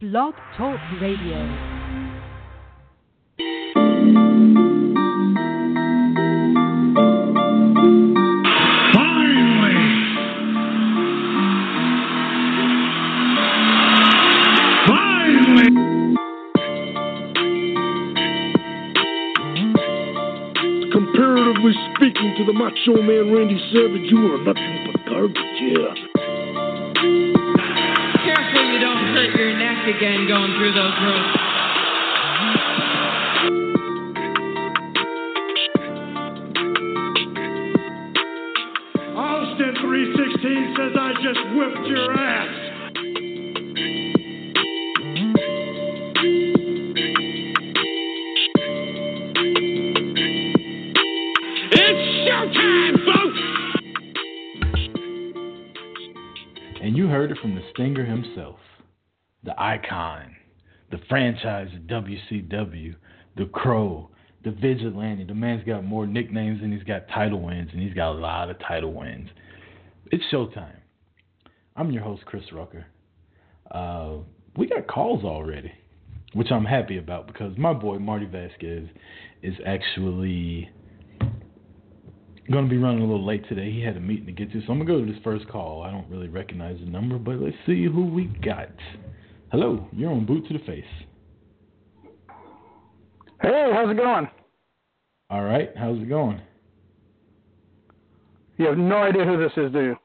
Blog Talk Radio. Speaking to the Macho Man Randy Savage, you are nothing but garbage, yeah. Neck again going through those ropes. Austin 316 says I just whipped your ass. Franchise of WCW, the Crow, the Vigilante. The man's got more nicknames than he's got title wins, and he's got a lot of title wins. It's showtime. I'm your host, Chris Rucker. Uh, we got calls already, which I'm happy about because my boy Marty Vasquez is actually going to be running a little late today. He had a meeting to get to, so I'm going to go to this first call. I don't really recognize the number, but let's see who we got. Hello, you're on Boot to the Face. Hey, how's it going? All right, how's it going? You have no idea who this is, do you?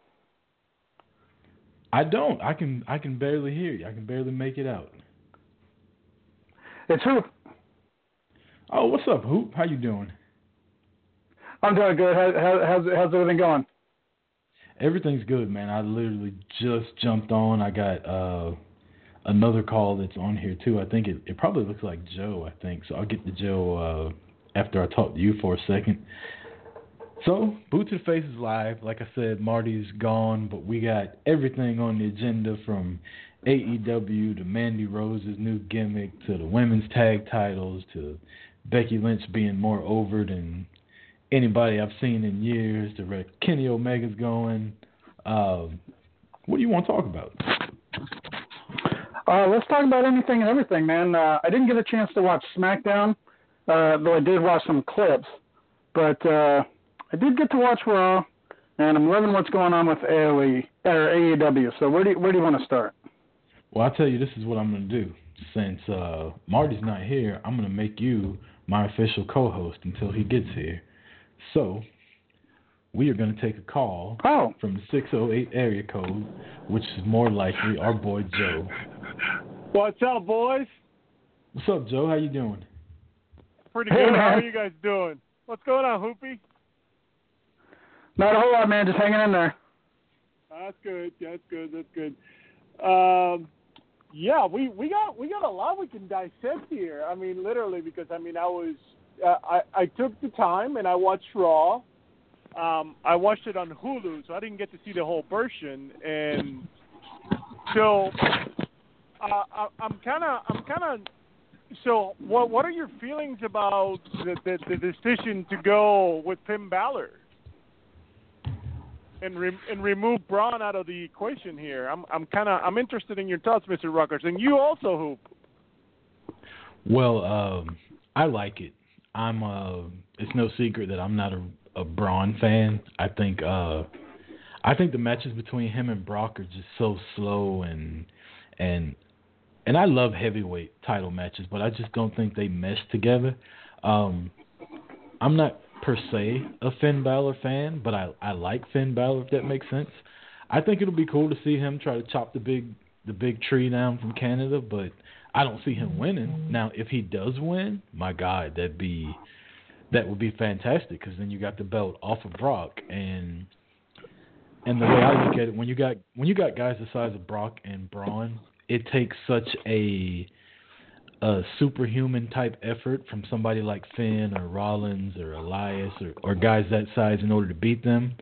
I don't. I can I can barely hear you. I can barely make it out. It's Hoop. Oh, what's up, Hoop? How you doing? I'm doing good. How, how, how's how's everything going? Everything's good, man. I literally just jumped on. I got uh another call that's on here too. I think it, it probably looks like Joe, I think. So I'll get to Joe uh after I talk to you for a second. So, Boot to the live. Like I said, Marty's gone, but we got everything on the agenda from AEW to Mandy Rose's new gimmick to the women's tag titles to Becky Lynch being more over than anybody I've seen in years to where Kenny Omega's going. Um, what do you want to talk about? Uh, let's talk about anything and everything, man. Uh, I didn't get a chance to watch SmackDown, uh, though I did watch some clips. But uh, I did get to watch Raw, and I'm loving what's going on with AOE or AEW. So where do you, where do you want to start? Well, I'll tell you, this is what I'm going to do. Since uh, Marty's not here, I'm going to make you my official co host until he gets here. So, we are going to take a call Oh, from the 608 area code, which is more likely our boy Joe. What's up, boys? What's up, Joe? How you doing? Pretty Hey, good. How are you guys doing? What's going on, Hoopy? not a whole lot, man. Just hanging in there. That's good. That's good. That's good. Um, yeah, we, we got we got a lot we can dissect here. I mean, literally, because I mean, I was uh, I I took the time and I watched Raw. Um, I watched it on Hulu, so I didn't get to see the whole version, and so uh, I, I'm kind of I'm kind of so what what are your feelings about the, the the decision to go with Finn Balor and re- and remove Braun out of the equation here? I'm I'm kind of I'm interested in your thoughts, Mr. Ruckers, and you also hoop. Well, um, I like it. I'm uh it's no secret that I'm not a, a Braun fan. I think uh I think the matches between him and Brock are just so slow and and and I love heavyweight title matches, but I just don't think they mesh together. Um I'm not per se a Finn Balor fan, but I I like Finn Balor if that makes sense. I think it'll be cool to see him try to chop the big the big tree down from Canada, but I don't see him winning. Now, if he does win, my God, that'd be that would be fantastic because then you got the belt off of Brock and and the way I look at it, when you got when you got guys the size of Brock and Braun, it takes such a a superhuman type effort from somebody like Finn or Rollins or Elias or, or guys that size in order to beat them.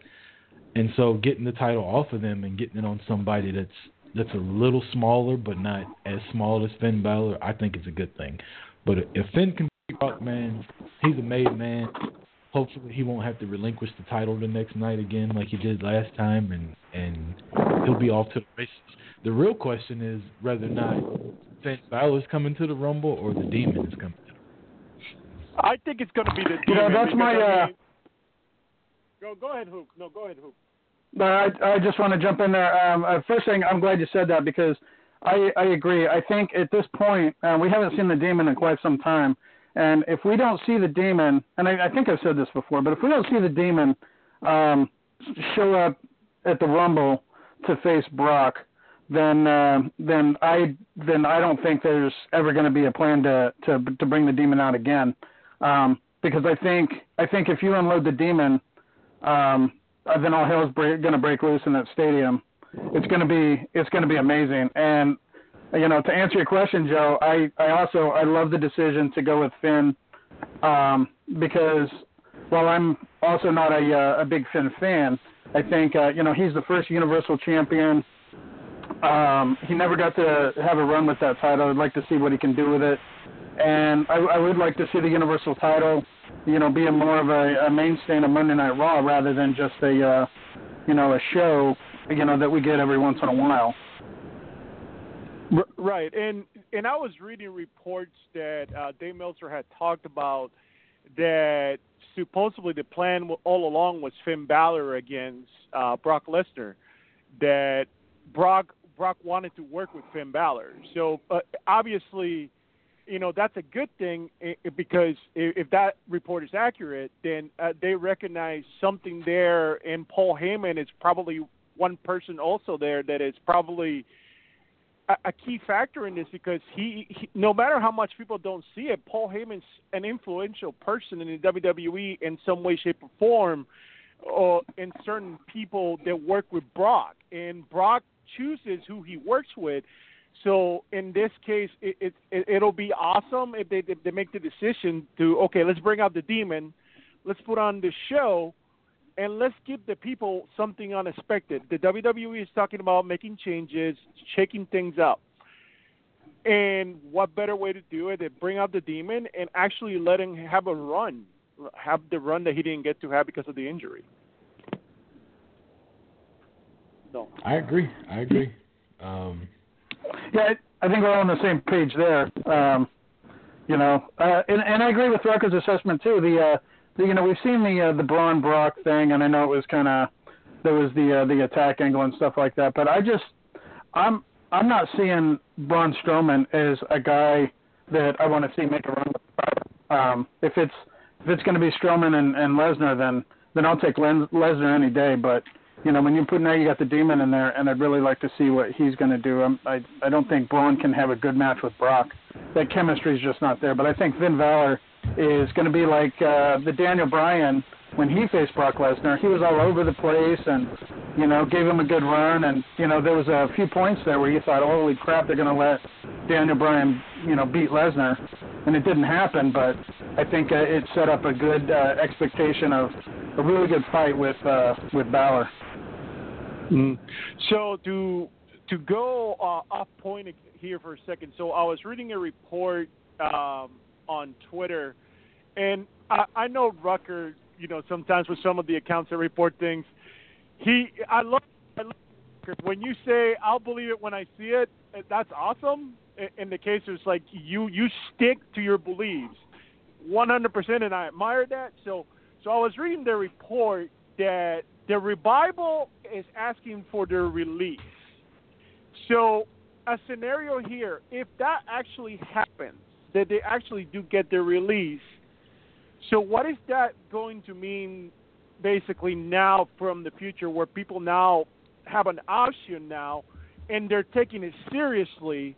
And so getting the title off of them and getting it on somebody that's that's a little smaller but not as small as Finn Balor, I think it's a good thing. But if Finn can beat Brock, man, he's a made man. Hopefully he won't have to relinquish the title the next night again like he did last time and and he'll be off to the races. The real question is whether or not Finn Balor's coming to the Rumble or the Demon is coming? to the I think it's going to be the You know, demon that's because, my, I uh, mean- Go go ahead, Hook. No, go ahead, Hook. But I, I just want to jump in there. Um, uh, first thing, I'm glad you said that because I, I agree. I think at this point, uh, we haven't seen the demon in quite some time. And if we don't see the demon, and I, I think I've said this before, but if we don't see the demon um, show up at the Rumble to face Brock, then uh, then I then I don't think there's ever going to be a plan to to to bring the demon out again. Um, because I think I think if you unload the demon, um, then all hell's going to break loose in that stadium. It's going to be it's going to be amazing. And you know, to answer your question, Joe, I I also I love the decision to go with Finn um, because while I'm also not a uh, a big Finn fan, I think uh, you know he's the first Universal Champion. Um, he never got to have a run with that title. I'd like to see what he can do with it, and I, I would like to see the Universal title, you know, being more of a, a mainstay of Monday Night Raw rather than just a, uh, you know, a show, you know, that we get every once in a while. Right, and and I was reading reports that uh, Dave Meltzer had talked about that supposedly the plan all along was Finn Balor against uh, Brock Lesnar. That Brock Brock wanted to work with Finn Balor, so uh, obviously, you know that's a good thing because if that report is accurate, then uh, they recognize something there, and Paul Heyman is probably one person also there that is probably a, key factor in this because he, he, no matter how much people don't see it, Paul Heyman's an influential person in the WWE in some way, shape, or form, or in certain people that work with Brock, and Brock chooses who he works with. So in this case, it, it, it it'll be awesome if they if they make the decision to okay, let's bring out the demon, let's put on the show, and let's give the people something unexpected. The WWE is talking about making changes, shaking things up. And what better way to do it than bring out the demon and actually let him have a run, have the run that he didn't get to have because of the injury. So I agree. I agree. Um, Yeah, I I think we're all on the same page there. Um, you know, uh, and, and I agree with Rucker's assessment too. The, uh, the you know we've seen the uh, the Braun Brock thing, and I know it was kind of there was the uh, the attack angle and stuff like that. But I just I'm I'm not seeing Braun Strowman as a guy that I want to see make a run. Um, if it's if it's going to be Strowman and, and Lesnar, then then I'll take Len- Lesnar any day. But you know, when you put now you got the Demon in there, and I'd really like to see what he's going to do. I'm, I I don't think Braun can have a good match with Brock. That chemistry is just not there. But I think Finn Balor is going to be like uh, the Daniel Bryan when he faced Brock Lesnar. He was all over the place, and you know gave him a good run. And you know there was a few points there where you thought, holy crap, they're going to let Daniel Bryan you know beat Lesnar, and it didn't happen. But I think uh, it set up a good uh, expectation of a really good fight with uh, with Balor. So to to go uh, off point here for a second. So I was reading a report um, on Twitter, and I, I know Rucker. You know, sometimes with some of the accounts that report things, he I love. I love when you say I'll believe it when I see it. eh, That's awesome. In- the case, it's like you you stick to your beliefs, 100%, and I admire that. So so I was reading the report that the revival is asking for their release. So, a scenario here, if that actually happens, that they actually do get their release, so what is that going to mean basically now from the future where people now have an option now and they're taking it seriously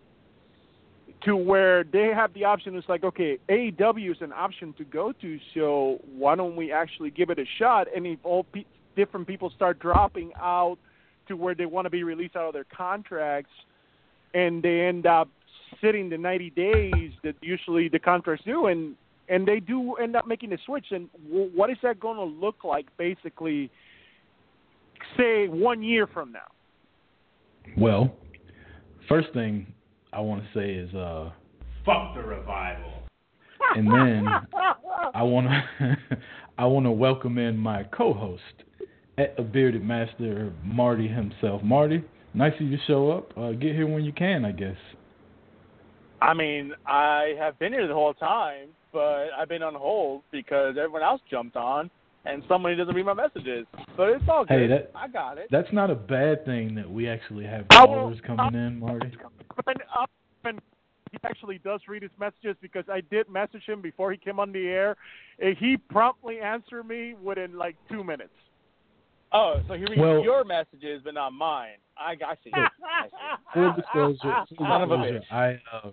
to where they have the option? It's like okay AEW is an option to go to so why don't we actually give it a shot? And if all pe- different people start dropping out to where they want to be released out of their contracts and they end up sitting the 90 days that usually the contracts do and and they do end up making a switch and w- what is that going to look like basically say 1 year from now well, first thing I want to say is uh, Fuck the revival. and then I want to I want to welcome in my co-host, at a bearded master Marty himself. Marty, nice of you to show up. Uh, get here when you can, I guess. I mean, I have been here the whole time, but I've been on hold because everyone else jumped on, and somebody doesn't read my messages. But it's all good. Hey, that- I got it. That's not a bad thing that we actually have I will- callers coming in, Marty. But, and he actually does read his messages because I did message him before he came on the air. He promptly answered me within like two minutes. Oh, so he reads Well- your messages, but not mine. I, I see. I see. Full disclosure, full Son of a disclosure, bitch. I uh,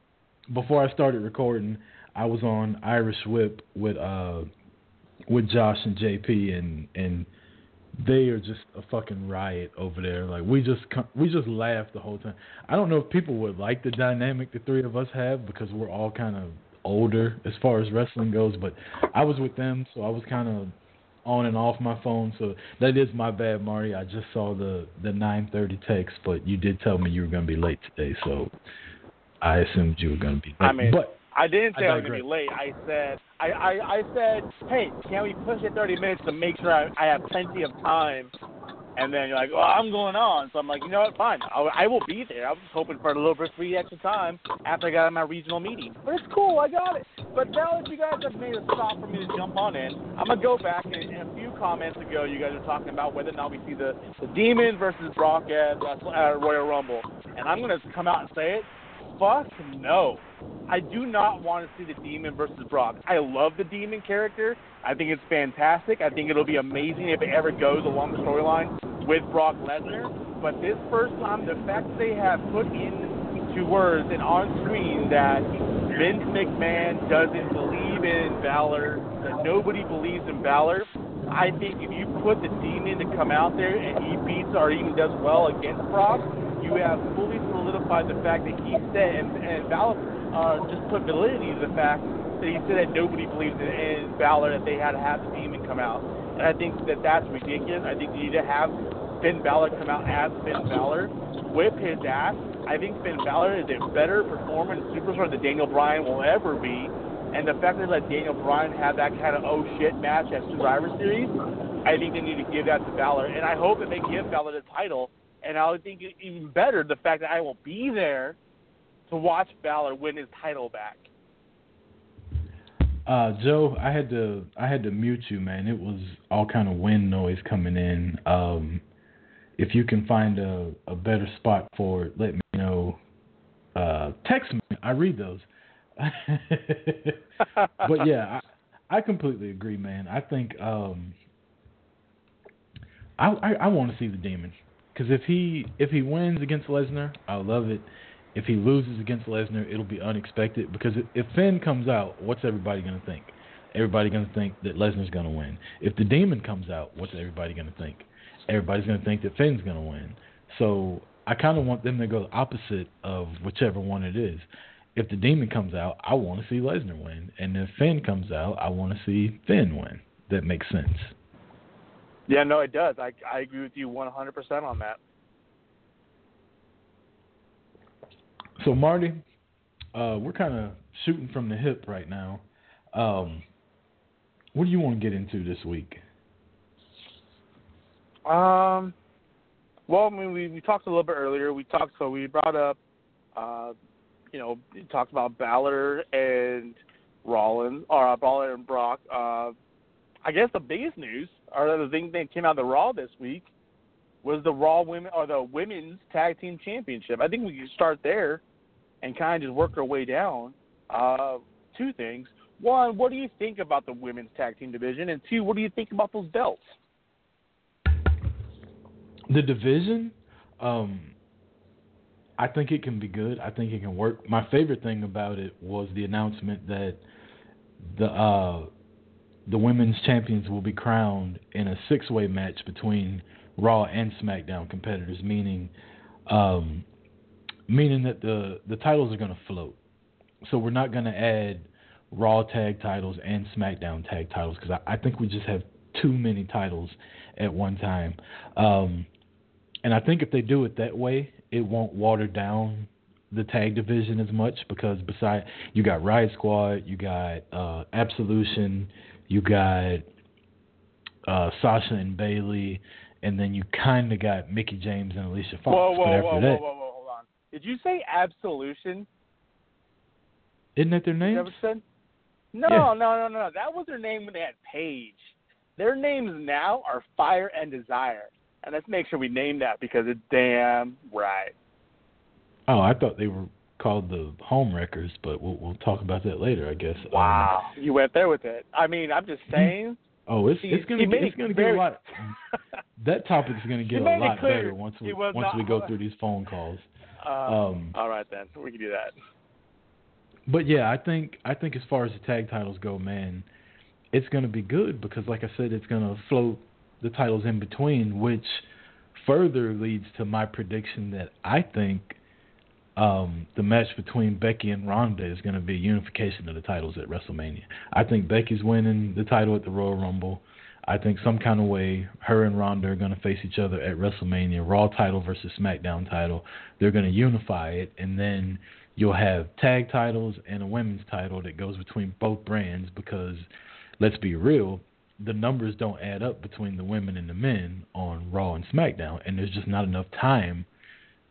before I started recording, I was on Irish Whip with uh with Josh and JP, and and they are just a fucking riot over there. Like we just we just laugh the whole time. I don't know if people would like the dynamic the three of us have because we're all kind of older as far as wrestling goes, but I was with them, so I was kind of on and off my phone. So that is my bad, Marty. I just saw the the 9:30 text, but you did tell me you were going to be late today, so I assumed you were going to be late. I mean, but I didn't say I I, was gonna be late. I said I, I I said, hey, can we push it 30 minutes to make sure I, I have plenty of time? And then you're like, well, I'm going on. So I'm like, you know what? Fine. I, I will be there. I was just hoping for a little bit of free extra time after I got out of my regional meeting. But it's cool. I got it. But now that you guys have made a stop for me to jump on in, I'm gonna go back. And, and a few comments ago, you guys were talking about whether or not we see the the Demon versus Brock at uh, Royal Rumble, and I'm gonna come out and say it. Fuck no. I do not want to see the Demon versus Brock. I love the Demon character. I think it's fantastic. I think it'll be amazing if it ever goes along the storyline with Brock Lesnar. But this first time, the fact they have put into words and on screen that Vince McMahon doesn't believe in Balor, that nobody believes in Balor, I think if you put the Demon to come out there and he beats or even does well against Brock, you have fully solidified the fact that he said, and, and Balor uh, just put validity to the fact that he said that nobody believes in, in Balor, that they had to have the Demon come out. And I think that that's ridiculous. I think you need to have Finn Balor come out as Finn Balor, whip his ass. I think Finn Balor is a better performer and superstar than Daniel Bryan will ever be. And the fact that they let Daniel Bryan have that kind of oh shit match at Survivor Series, I think they need to give that to Balor. And I hope that they give Balor the title. And I would think even better the fact that I will be there to watch Balor win his title back. Uh, Joe, I had to I had to mute you, man. It was all kind of wind noise coming in. Um, if you can find a, a better spot for it, let me know. Uh, text me. I read those. but yeah, I, I completely agree, man. I think um, I I, I want to see the demon because if he if he wins against Lesnar, I love it. If he loses against Lesnar, it'll be unexpected because if, Finn comes out, what's everybody gonna think? Everybody gonna think that Lesnar's gonna win. If the demon comes out, what's everybody gonna think? Everybody's gonna think that Finn's gonna win. So I kind of want them to go the opposite of whichever one it is. If the demon comes out, I want to see Lesnar win, and if Finn comes out, I want to see Finn win. That makes sense. Yeah, no, it does. I I agree with you 100% on that. So Marty, uh, we're kind of shooting from the hip right now. Um, what do you want to get into this week? Um, well, I mean, we we talked a little bit earlier. We talked, so we brought up, uh, you know, talked about Balor and Rollins, or uh, Balor and Brock. Uh, I guess the biggest news, or the thing that came out of the Raw this week, was the Raw women or the women's tag team championship. I think we can start there, and kind of just work our way down. Uh, two things. One, what do you think about the women's tag team division? And two, what do you think about those belts? The division, um, I think it can be good. I think it can work. My favorite thing about it was the announcement that the uh, the women's champions will be crowned in a six way match between Raw and SmackDown competitors, meaning um, meaning that the the titles are going to float. So we're not going to add Raw tag titles and SmackDown tag titles because I, I think we just have too many titles at one time. Um, and I think if they do it that way, it won't water down the tag division as much because beside you got Riot Squad, you got uh, Absolution, you got uh, Sasha and Bayley, and then you kind of got Mickie James and Alicia Fox. Whoa, whoa, but after whoa, that, whoa, whoa, whoa, hold on. Did you say absolution? Isn't that their name? you said? No, no, no, no. That was their name when they had Paige. Their names now are Fire and Desire. And let's make sure we name that because it's damn right. Oh, I thought they were called the Home Wreckers, but we'll we'll talk about that later, I guess. Um, Wow. You went there with it. I mean, I'm just saying. oh, it's it's gonna get, made it's gonna get a lot. That topic's gonna get a lot better once we once not- we go through these phone calls. Uh, Um, all right then, we can do that. But yeah, I think I think as far as the tag titles go, man, it's gonna be good because, like I said, it's gonna float the titles in between, which further leads to my prediction that I think um, the match between Becky and Ronda is gonna be a unification of the titles at WrestleMania. I think Becky's winning the title at the Royal Rumble. I think some kind of way her and Ronda are gonna face each other at WrestleMania, Raw title versus SmackDown title. They're gonna unify it, and then you'll have tag titles and a women's title that goes between both brands because let's be real, the numbers don't add up between the women and the men on Raw and SmackDown and there's just not enough time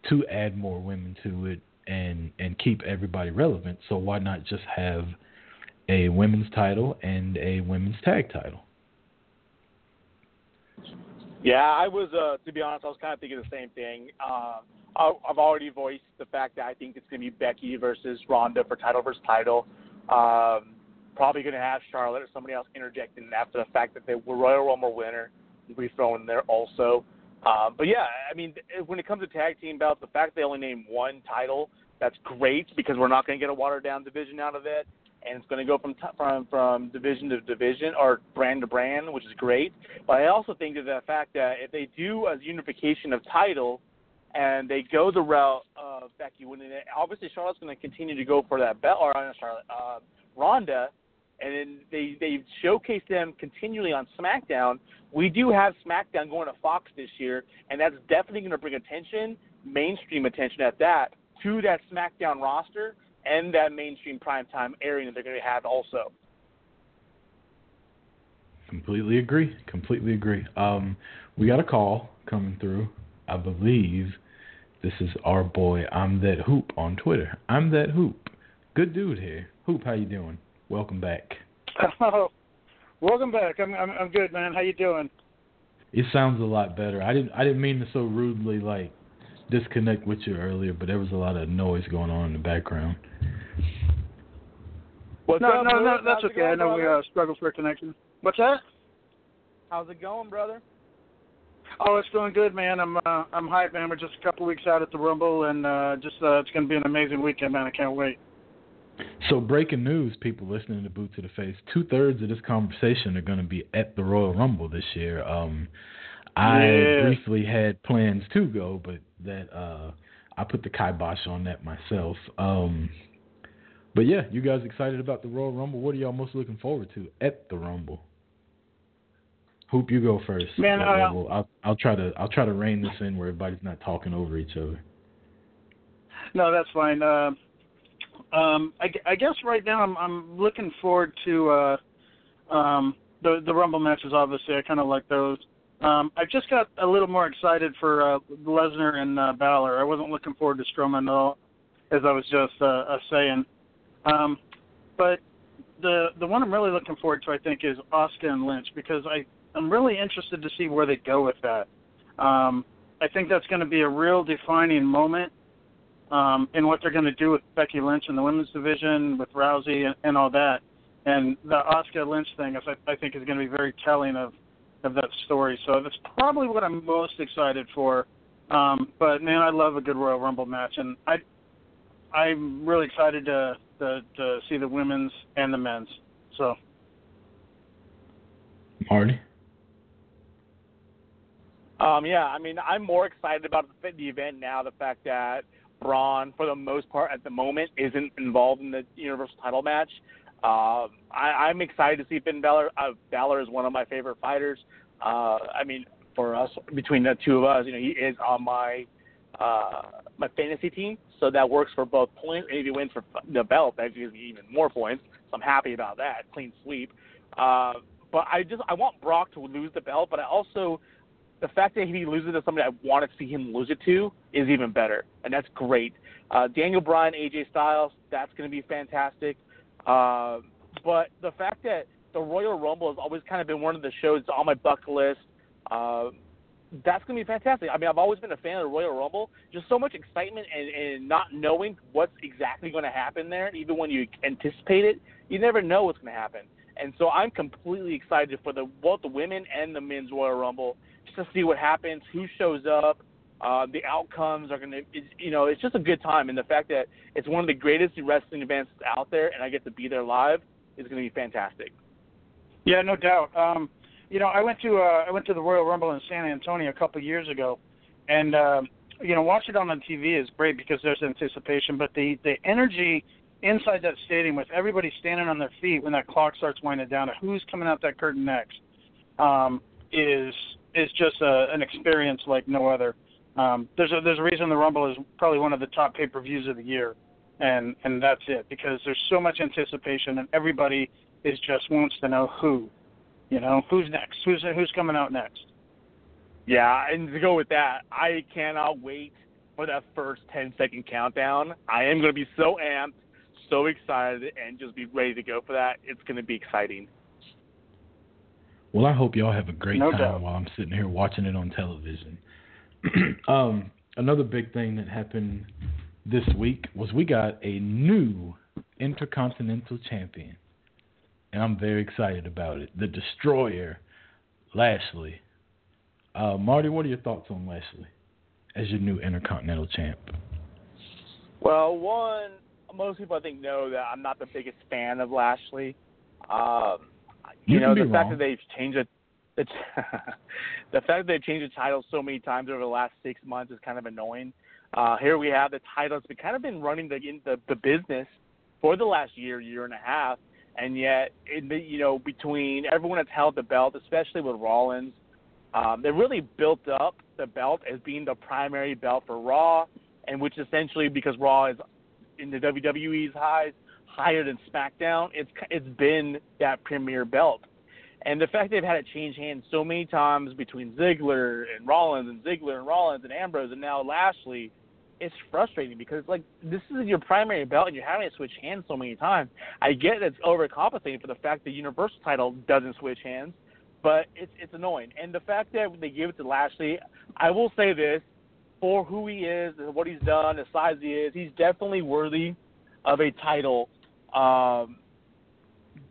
to add more women to it and and keep everybody relevant. So why not just have a women's title and a women's tag title? Yeah, I was. Uh, to be honest, I was kind of thinking the same thing. I- I've already voiced the fact that I think it's going to be Becky versus Ronda for title versus title. Um, probably going to have Charlotte or somebody else interjecting after the fact that were Royal Rumble winner will be thrown in there also. Um, but yeah, I mean, when it comes to tag team belts, the fact they only named one title, that's great because we're not going to get a watered down division out of it, and it's going to go from t- from from division to division or brand to brand, which is great. But I also think that the fact that if they do a unification of title, and they go the route of Becky winning it, obviously Charlotte's going to continue to go for that belt, or not Charlotte, uh, Ronda, and then they they showcase them continually on SmackDown. We do have SmackDown going to Fox this year, and that's definitely going to bring attention, mainstream attention at that, to that SmackDown roster and that mainstream primetime airing that they're going to have also. Completely agree. Completely agree. Um, we got a call coming through. I believe this is our boy. I'm that hoop on Twitter. I'm that hoop. Good dude here. Hoop, how you doing? Welcome back. Oh, welcome back. I'm, I'm I'm good, man. How you doing? It sounds a lot better. I didn't I didn't mean to so rudely like disconnect with you earlier, but there was a lot of noise going on in the background. What's no, up, no, no, that's How's it okay. I going, know we brother? uh, struggle for connection. What's that? How's it going, brother? Oh, it's going good, man. I'm uh, I'm hyped, man. We're just a couple weeks out at the Rumble, and uh, just uh, it's going to be an amazing weekend, man. I can't wait. So breaking news, people listening to Boot to the Face, two thirds of this conversation are going to be at the Royal Rumble this year. Um, I Yeah. briefly had plans to go, but that uh, I put the kibosh on that myself. Um, but yeah, you guys excited about the Royal Rumble? What are y'all most looking forward to at the Rumble? Hoop, you go first. Man, uh, we'll- I'll, I'll try to I'll try to rein this in where everybody's not talking over each other. No, that's fine. Uh, um, I, I guess right now I'm I'm looking forward to uh, um, the the Rumble matches. Obviously, I kind of like those. Um, I just got a little more excited for uh, Lesnar and uh, Balor. I wasn't looking forward to Strowman at all, as I was just uh, uh, saying. Um, but the the one I'm really looking forward to, I think, is Asuka and Lynch because I I'm really interested to see where they go with that. Um, I think that's going to be a real defining moment um, in what they're going to do with Becky Lynch in the women's division, with Rousey and, and all that. And the Asuka Lynch thing, is, I, I think, is going to be very telling of of that story. So that's probably what I'm most excited for. Um, but man, I love a good Royal Rumble match, and I I'm really excited to to, to see the women's and the men's. So Marty. Um, yeah, I mean, I'm more excited about the, the event now. The fact that Braun, for the most part, at the moment, isn't involved in the Universal Title match. Um, I, I'm excited to see Finn Balor. Uh, Balor is one of my favorite fighters. Uh, I mean, for us, between the two of us, you know, he is on my uh, my fantasy team, so that works for both points. And if he wins for the belt, that gives me even more points. So I'm happy about that. Clean sweep. Uh, but I just I want Brock to lose the belt, but I also the fact that he loses to somebody I want to see him lose it to is even better, and that's great. Uh, Daniel Bryan, AJ Styles, that's going to be fantastic. Uh, but the fact that the Royal Rumble has always kind of been one of the shows on my bucket list. Uh, that's going to be fantastic. I mean, I've always been a fan of the Royal Rumble. Just so much excitement and, and not knowing what's exactly going to happen there, even when you anticipate it, you never know what's going to happen. And so I'm completely excited for the both the women and the men's Royal Rumble to see what happens, who shows up, uh, the outcomes are going to, you know, it's just a good time. And the fact that it's one of the greatest wrestling events out there, and I get to be there live, is going to be fantastic. Yeah, no doubt. Um, you know, I went to uh, I went to the Royal Rumble in San Antonio a couple years ago, and um, you know, watch it on the TV is great because there's anticipation, but the the energy inside that stadium with everybody standing on their feet when that clock starts winding down to who's coming out that curtain next um, is is just a, an experience like no other. Um, there's a there's a reason the Rumble is probably one of the top pay per views of the year, and and that's it because there's so much anticipation and everybody is just wants to know who, you know, who's next, who's who's coming out next. Yeah, and to go with that, I cannot wait for that first 10 second countdown. I am going to be so amped, so excited, and just be ready to go for that. It's going to be exciting. Well, I hope y'all have a great No time doubt. while I'm sitting here watching it on television. um, another big thing that happened this week was we got a new Intercontinental Champion, and I'm very excited about it. The Destroyer, Lashley. Uh, Marty, what are your thoughts on Lashley as your new Intercontinental Champ? Well, one, most people I think know that I'm not the biggest fan of Lashley. Um, you, You know, the be fact that they've changed it, it's the fact that they've changed the title so many times over the last six months is kind of annoying. Uh, here we have the title that's been kind of been running the in the, the business for the last year, year and a half, and yet, in the, you know, between everyone that's held the belt, especially with Rollins, um, they really built up the belt as being the primary belt for Raw, and which essentially because Raw is in the WWE's highs higher than SmackDown, it's it's been that premier belt. And the fact they've had it change hands so many times between Ziggler and Rollins and Ziggler and Rollins and Ambrose and now Lashley, it's frustrating because like this is your primary belt and you're having it switch hands so many times. I get it's overcompensating for the fact the Universal title doesn't switch hands, but it's it's annoying. And the fact that they give it to Lashley, I will say this, for who he is and what he's done, the size he is, he's definitely worthy of a title. Um,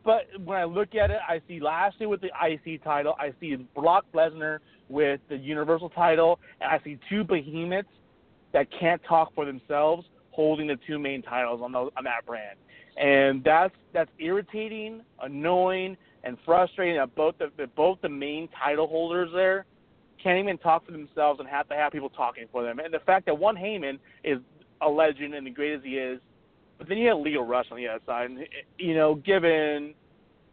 but when I look at it, I see Lashley with the IC title, I see Brock Lesnar with the Universal title, and I see two behemoths that can't talk for themselves holding the two main titles on those, on that brand. And that's that's irritating, annoying, and frustrating that both the that both the main title holders there can't even talk for themselves and have to have people talking for them. And the fact that one Heyman is a legend and the great as he is, but then you have Lio Rush on the other side, and you know, given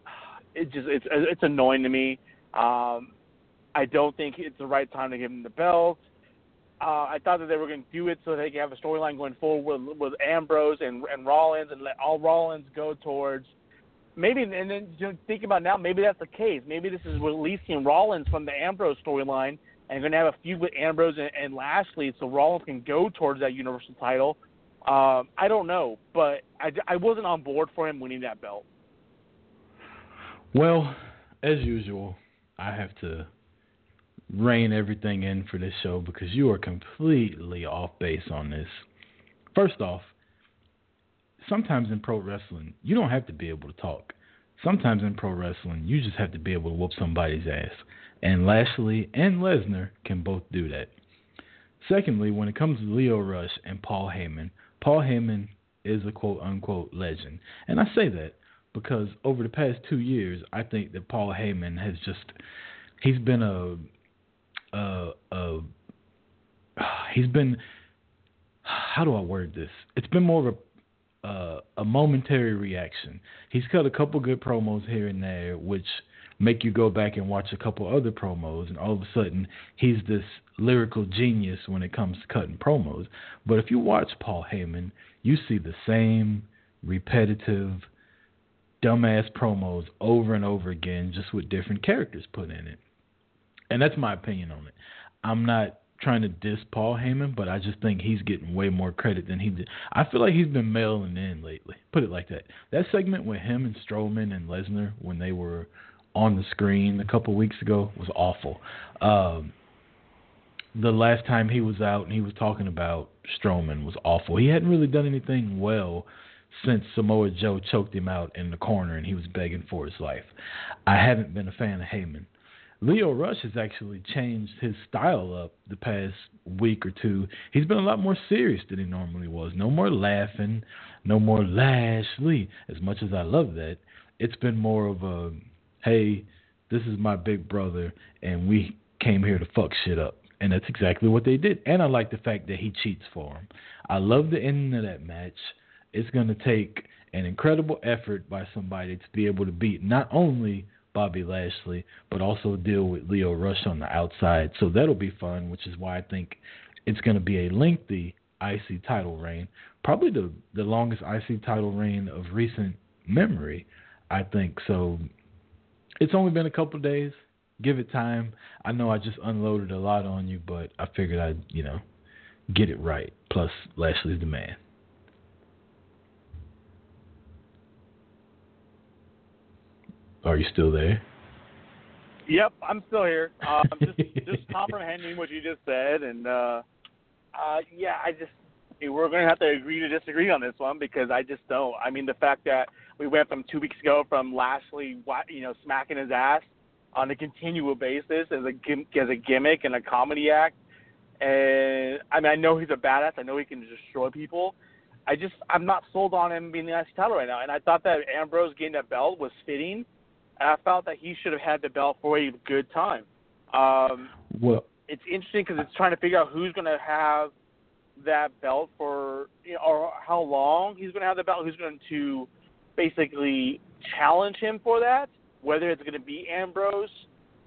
it just it's it's annoying to me. Um, I don't think it's the right time to give him the belt. Uh, I thought that they were going to do it so they could have a storyline going forward with, with Ambrose and, and Rollins and let all Rollins go towards maybe. And then you know, thinking about now, maybe that's the case. Maybe this is releasing Rollins from the Ambrose storyline and going to have a feud with Ambrose and, and Lashley, so Rollins can go towards that Universal title. Um, I don't know, but I, I wasn't on board for him winning that belt. Well, as usual, I have to rein everything in for this show because you are completely off base on this. First off, sometimes in pro wrestling, you don't have to be able to talk. Sometimes in pro wrestling, you just have to be able to whoop somebody's ass. And Lashley and Lesnar can both do that. Secondly, when it comes to Lio Rush and Paul Heyman, Paul Heyman is a quote unquote legend. And I say that because over the past two years, I think that Paul Heyman has just he's been a a, a he's been how do I word this? It's been more of a uh, a momentary reaction. He's cut a couple good promos here and there, which make you go back and watch a couple other promos, and all of a sudden he's this lyrical genius when it comes to cutting promos. But if you watch Paul Heyman, you see the same repetitive, dumbass promos over and over again, just with different characters put in it. and that's my opinion on it. I'm not trying to diss Paul Heyman, but I just think he's getting way more credit than he did. I feel like he's been mailing in lately. Put it like that. That segment with him and Strowman and Lesnar when they were on the screen a couple weeks ago was awful. Um, the last time he was out and he was talking about Strowman was awful. He hadn't really done anything well since Samoa Joe choked him out in the corner and he was begging for his life. I haven't been a fan of Heyman. Lio Rush has actually changed his style up the past week or two. He's been a lot more serious than he normally was. No more laughing, no more Lashley. As much as I love that, it's been more of a hey, this is my big brother, and we came here to fuck shit up. And that's exactly what they did. And I like the fact that he cheats for him. I love the ending of that match. It's going to take an incredible effort by somebody to be able to beat not only Bobby Lashley, but also deal with Lio Rush on the outside. So that'll be fun, which is why I think it's going to be a lengthy IC title reign, probably the the longest IC title reign of recent memory. I think so. It's only been a couple days. Give it time. I know I just unloaded a lot on you, but I figured I'd you know get it right. Plus, Lashley's the man. Are you still there? Yep, I'm still here. Um, just just comprehending what you just said, and uh, uh, yeah, I just we're going to have to agree to disagree on this one because I just don't. I mean, the fact that we went from two weeks ago from Lashley, you know, smacking his ass on a continual basis as a as a gimmick and a comedy act, and I mean, I know he's a badass. I know he can destroy people. I just I'm not sold on him being the IC title right now, and I thought that Ambrose getting that belt was fitting and I felt that he should have had the belt for a good time. Um, well, it's interesting because it's trying to figure out who's going to have that belt for, you know, or how long he's going to have the belt. Who's going to basically challenge him for that? Whether it's going to be Ambrose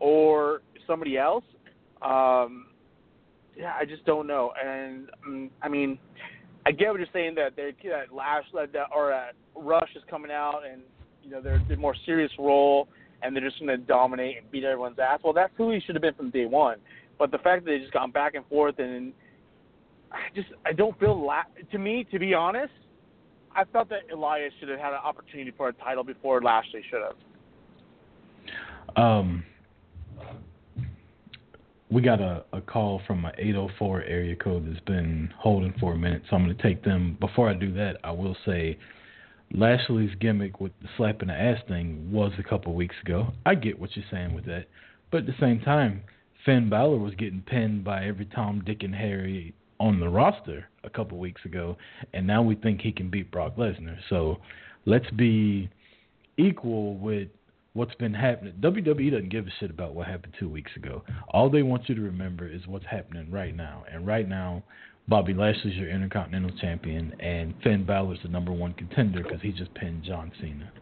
or somebody else. Um, yeah, I just don't know. And um, I mean, I get what you're saying that they that Lash that or that Rush is coming out and you know they're a more serious role and they're just going to dominate and beat everyone's ass. Well, that's who he should have been from day one. But the fact that they just gone back and forth and I just I don't feel la- to me to be honest, I felt that Elias should have had an opportunity for a title before Lashley should have. Um, we got a, a call from an 804 area code that's been holding for a minute, so I'm going to take them. Before I do that, I will say Lashley's gimmick with the slap in the ass thing was a couple weeks ago. I get what you're saying with that, but at the same time, Finn Balor was getting pinned by every Tom, Dick, and Harry on the roster a couple weeks ago, and now we think he can beat Brock Lesnar. So let's be equal with what's been happening. WWE doesn't give a shit about what happened two weeks ago. All they want you to remember is what's happening right now. And right now, Bobby Lashley's your Intercontinental Champion, and Finn Balor's the number one contender because he just pinned John Cena.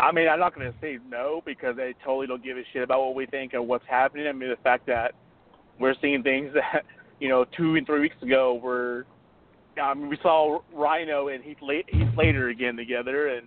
I mean, I'm not going to say no because they totally don't give a shit about what we think and what's happening. I mean, the fact that we're seeing things that, you know, two and three weeks ago I mean, we saw Rhino and Heath, Heath Slater again together and,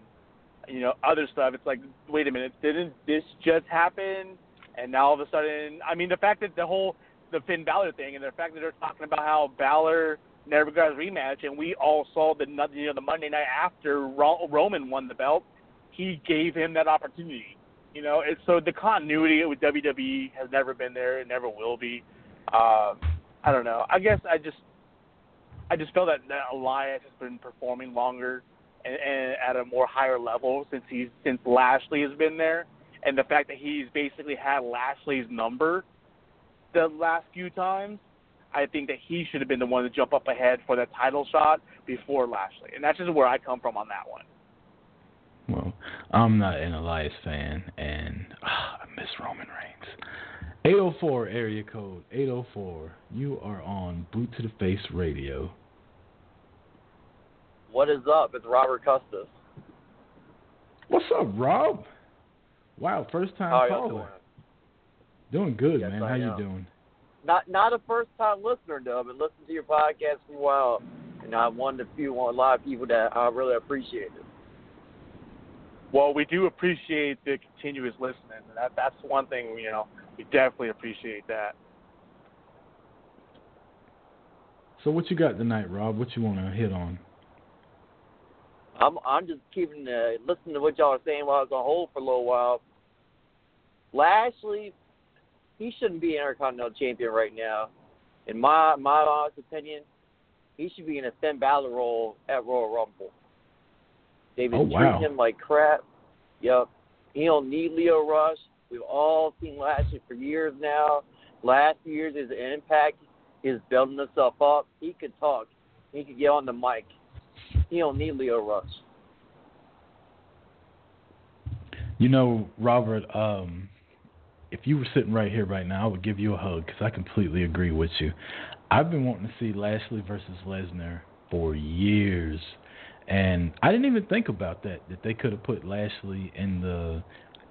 you know, other stuff. It's like, wait a minute, didn't this just happen? And now all of a sudden, I mean, the fact that the whole the Finn Balor thing and the fact that they're talking about how Balor never got his rematch, and we all saw the you know the Monday night after Roman won the belt, he gave him that opportunity. You know, so the continuity with WWE has never been there, it never will be. Uh, I don't know. I guess I just I just feel that, that Elias has been performing longer and, and at a more higher level since he's since Lashley has been there, and the fact that he's basically had Lashley's number the last few times, I think that he should have been the one to jump up ahead for that title shot before Lashley, and that's just where I come from on that one. Well, I'm not an Elias fan, and uh, I miss Roman Reigns. 804 area code 804. You are on Boot to the Face Radio. What is up? It's Robert Custis. What's up, Rob? Wow, first time How caller. Doing good, yes, man. How I you doing? Not not a first time listener though, but listen to your podcast for a while, and I'm one of the few a lot of people that I really appreciate it. Well, we do appreciate the continuous listening. That that's one thing you know we definitely appreciate that. So what you got tonight, Rob? What you want to hit on? I'm I'm just keeping uh, listening to what y'all are saying while I was on hold for a little while. Lashley, he shouldn't be Intercontinental Champion right now. In my my honest opinion, he should be in a Finn Balor role at Royal Rumble. They've been Oh, wow. treating him like crap. Yep. He don't need Leo Rush. We've all seen Lashley for years now. Last years, his impact is building himself up. He could talk. He could get on the mic. He don't need Lio Rush. You know, Robert, um, if you were sitting right here right now, I would give you a hug because I completely agree with you. I've been wanting to see Lashley versus Lesnar for years, and I didn't even think about that. That they could have put Lashley in the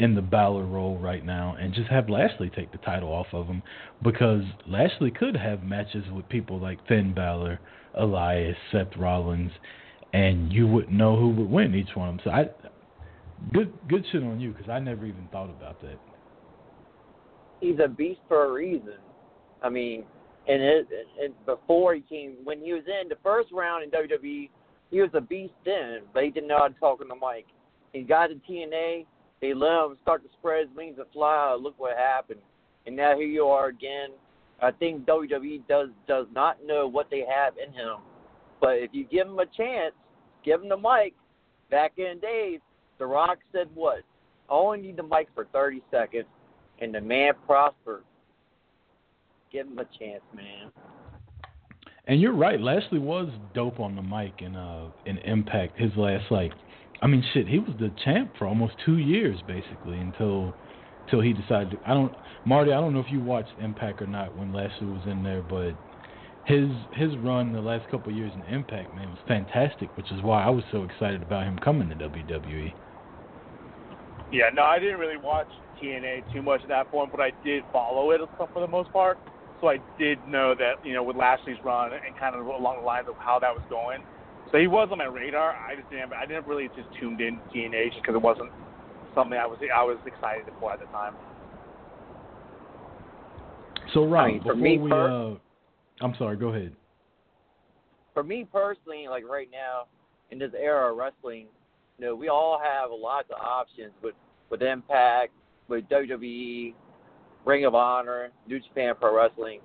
in the Balor role right now and just have Lashley take the title off of him because Lashley could have matches with people like Finn Balor, Elias, Seth Rollins, and you wouldn't know who would win each one of them. So I, good good shit on you because I never even thought about that. he's a beast for a reason. I mean, and it, and before he came, when he was in the first round in WWE, he was a beast then, but he didn't know how to talk on the mic. He got to TNA, they let him start to spread his wings and fly. Look what happened, and now here you are again. I think WWE does does not know what they have in him, but if you give him a chance, give him the mic. Back in the days, The Rock said what? I only need the mic for 30 seconds and the man prospered. Give him a chance, man. And you're right, Lashley was dope on the mic in uh in Impact. His last like, I mean, shit, he was the champ for almost two years basically until until he decided. To, I don't, Marty, I don't know if you watched Impact or not when Lashley was in there, but his his run the last couple years in Impact, man, was fantastic, which is why I was so excited about him coming to. WWE. Yeah, no, I didn't really watch TNA too much at that point, but I did follow it for the most part. So I did know that you know with Lashley's run and kind of along the lines of how that was going. So he was on my radar. I just didn't. I didn't really just tuned in to TNA just because it wasn't something I was I was excited for at the time. So Rob, I mean, for before me we, per- uh, I'm sorry, go ahead. For me personally, like right now in this era of wrestling, you know, we all have lots of options with with Impact, with WWE, Ring of Honor, New Japan Pro Wrestling.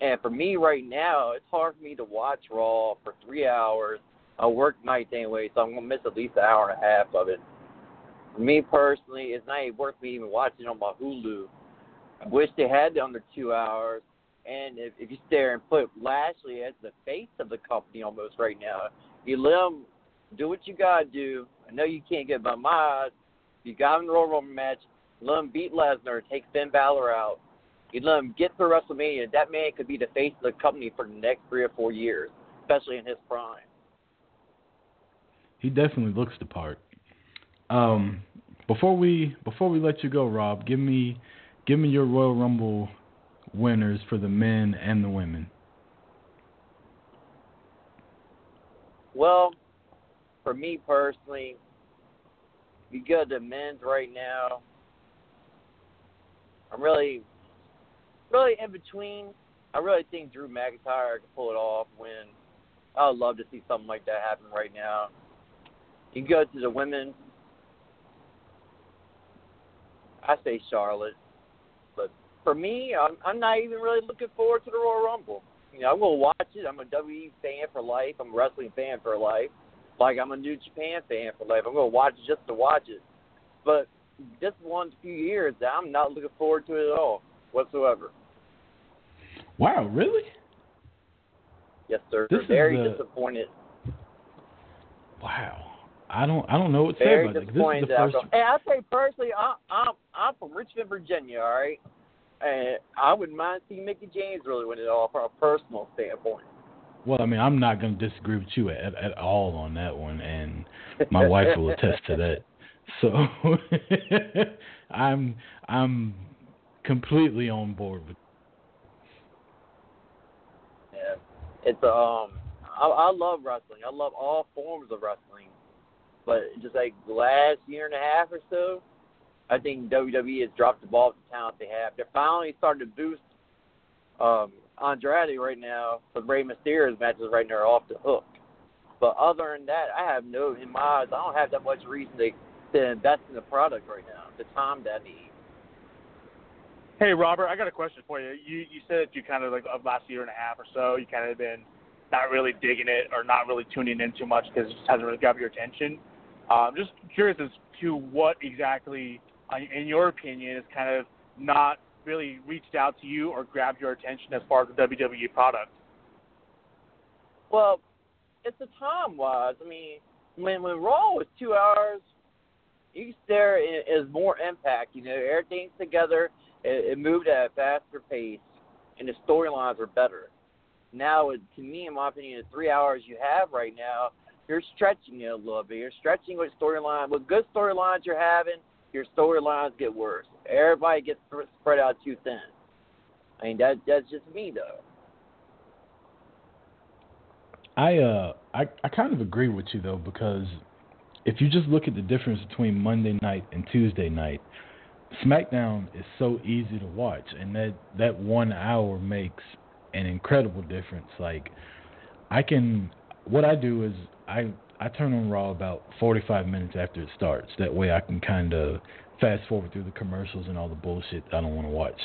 And for me right now, it's hard for me to watch Raw for three hours. I work nights anyway, so I'm gonna miss at least an hour and a half of it. Me personally, it's not even worth me even watching on my Hulu. I wish they had it under two hours. And if, if you sit there and put Lashley as the face of the company almost right now, you let him do what you gotta do. I know you can't get by my eyes. You got him in the Royal Rumble match. Let him beat Lesnar, take Finn Balor out. You let him get through WrestleMania. That man could be the face of the company for the next three or four years, especially in his prime. He definitely looks the part. Um, before we before we let you go, Rob, give me give me your Royal Rumble winners for the men and the women. Well, for me personally, we go to men's right now. I'm really, really in between. I really think Drew McIntyre can pull it off. When I would love to see something like that happen right now. You go to the women. I say Charlotte, but for me, I'm I'm not even really looking forward to the Royal Rumble. You know, I'm gonna watch it. I'm a WWE fan for life. I'm a wrestling fan for life. Like I'm a New Japan fan for life. I'm gonna watch it just to watch it. But this one few years, I'm not looking forward to it at all whatsoever. Wow, really? Yes, sir. This is Very the- disappointed. Wow. I don't I don't know what to say about it. This is the first Hey, I say personally, I, I'm I'm from Richmond, Virginia. All right, and I wouldn't mind seeing Mickie James really win it all from a personal standpoint. Well, I mean, I'm not going to disagree with you at, at all on that one, and my wife will attest to that. So I'm I'm completely on board with. Yeah, it's um, I, I love wrestling. I love all forms of wrestling, but just like the last year and a half or so, I think WWE has dropped the ball with the talent they have. They're finally starting to boost um, Andrade right now, but Rey Mysterio's matches right now are off the hook. But other than that, I have no, in my eyes, I don't have that much reason to, to invest in the product right now, the time that I need. Hey Robert, I got a question for you. You you said that you kind of like of last year and a half or so, you kind of been not really digging it or not really tuning in too much because it just hasn't really grabbed your attention. Um, just curious as to what exactly, uh, in your opinion, is kind of not really reached out to you or grabbed your attention as far as the WWE product. Well, it's the time wise. I mean, when when Raw was two hours, each there is more impact. You know, everything's together. It, it moved at a faster pace, and the storylines are better. Now, to me, in my opinion, the three hours you have right now, you're stretching it a little bit. You're stretching what storyline, what good storylines you're having, your storylines get worse. Everybody gets spread out too thin. I mean, that that's just me though. I uh I I kind of agree with you though because if you just look at the difference between Monday night and Tuesday night, SmackDown is so easy to watch, and that that one hour makes an incredible difference. Like I can, what I do is I I turn on Raw about 45 minutes after it starts. That way I can kind of fast forward through the commercials and all the bullshit I don't want to watch.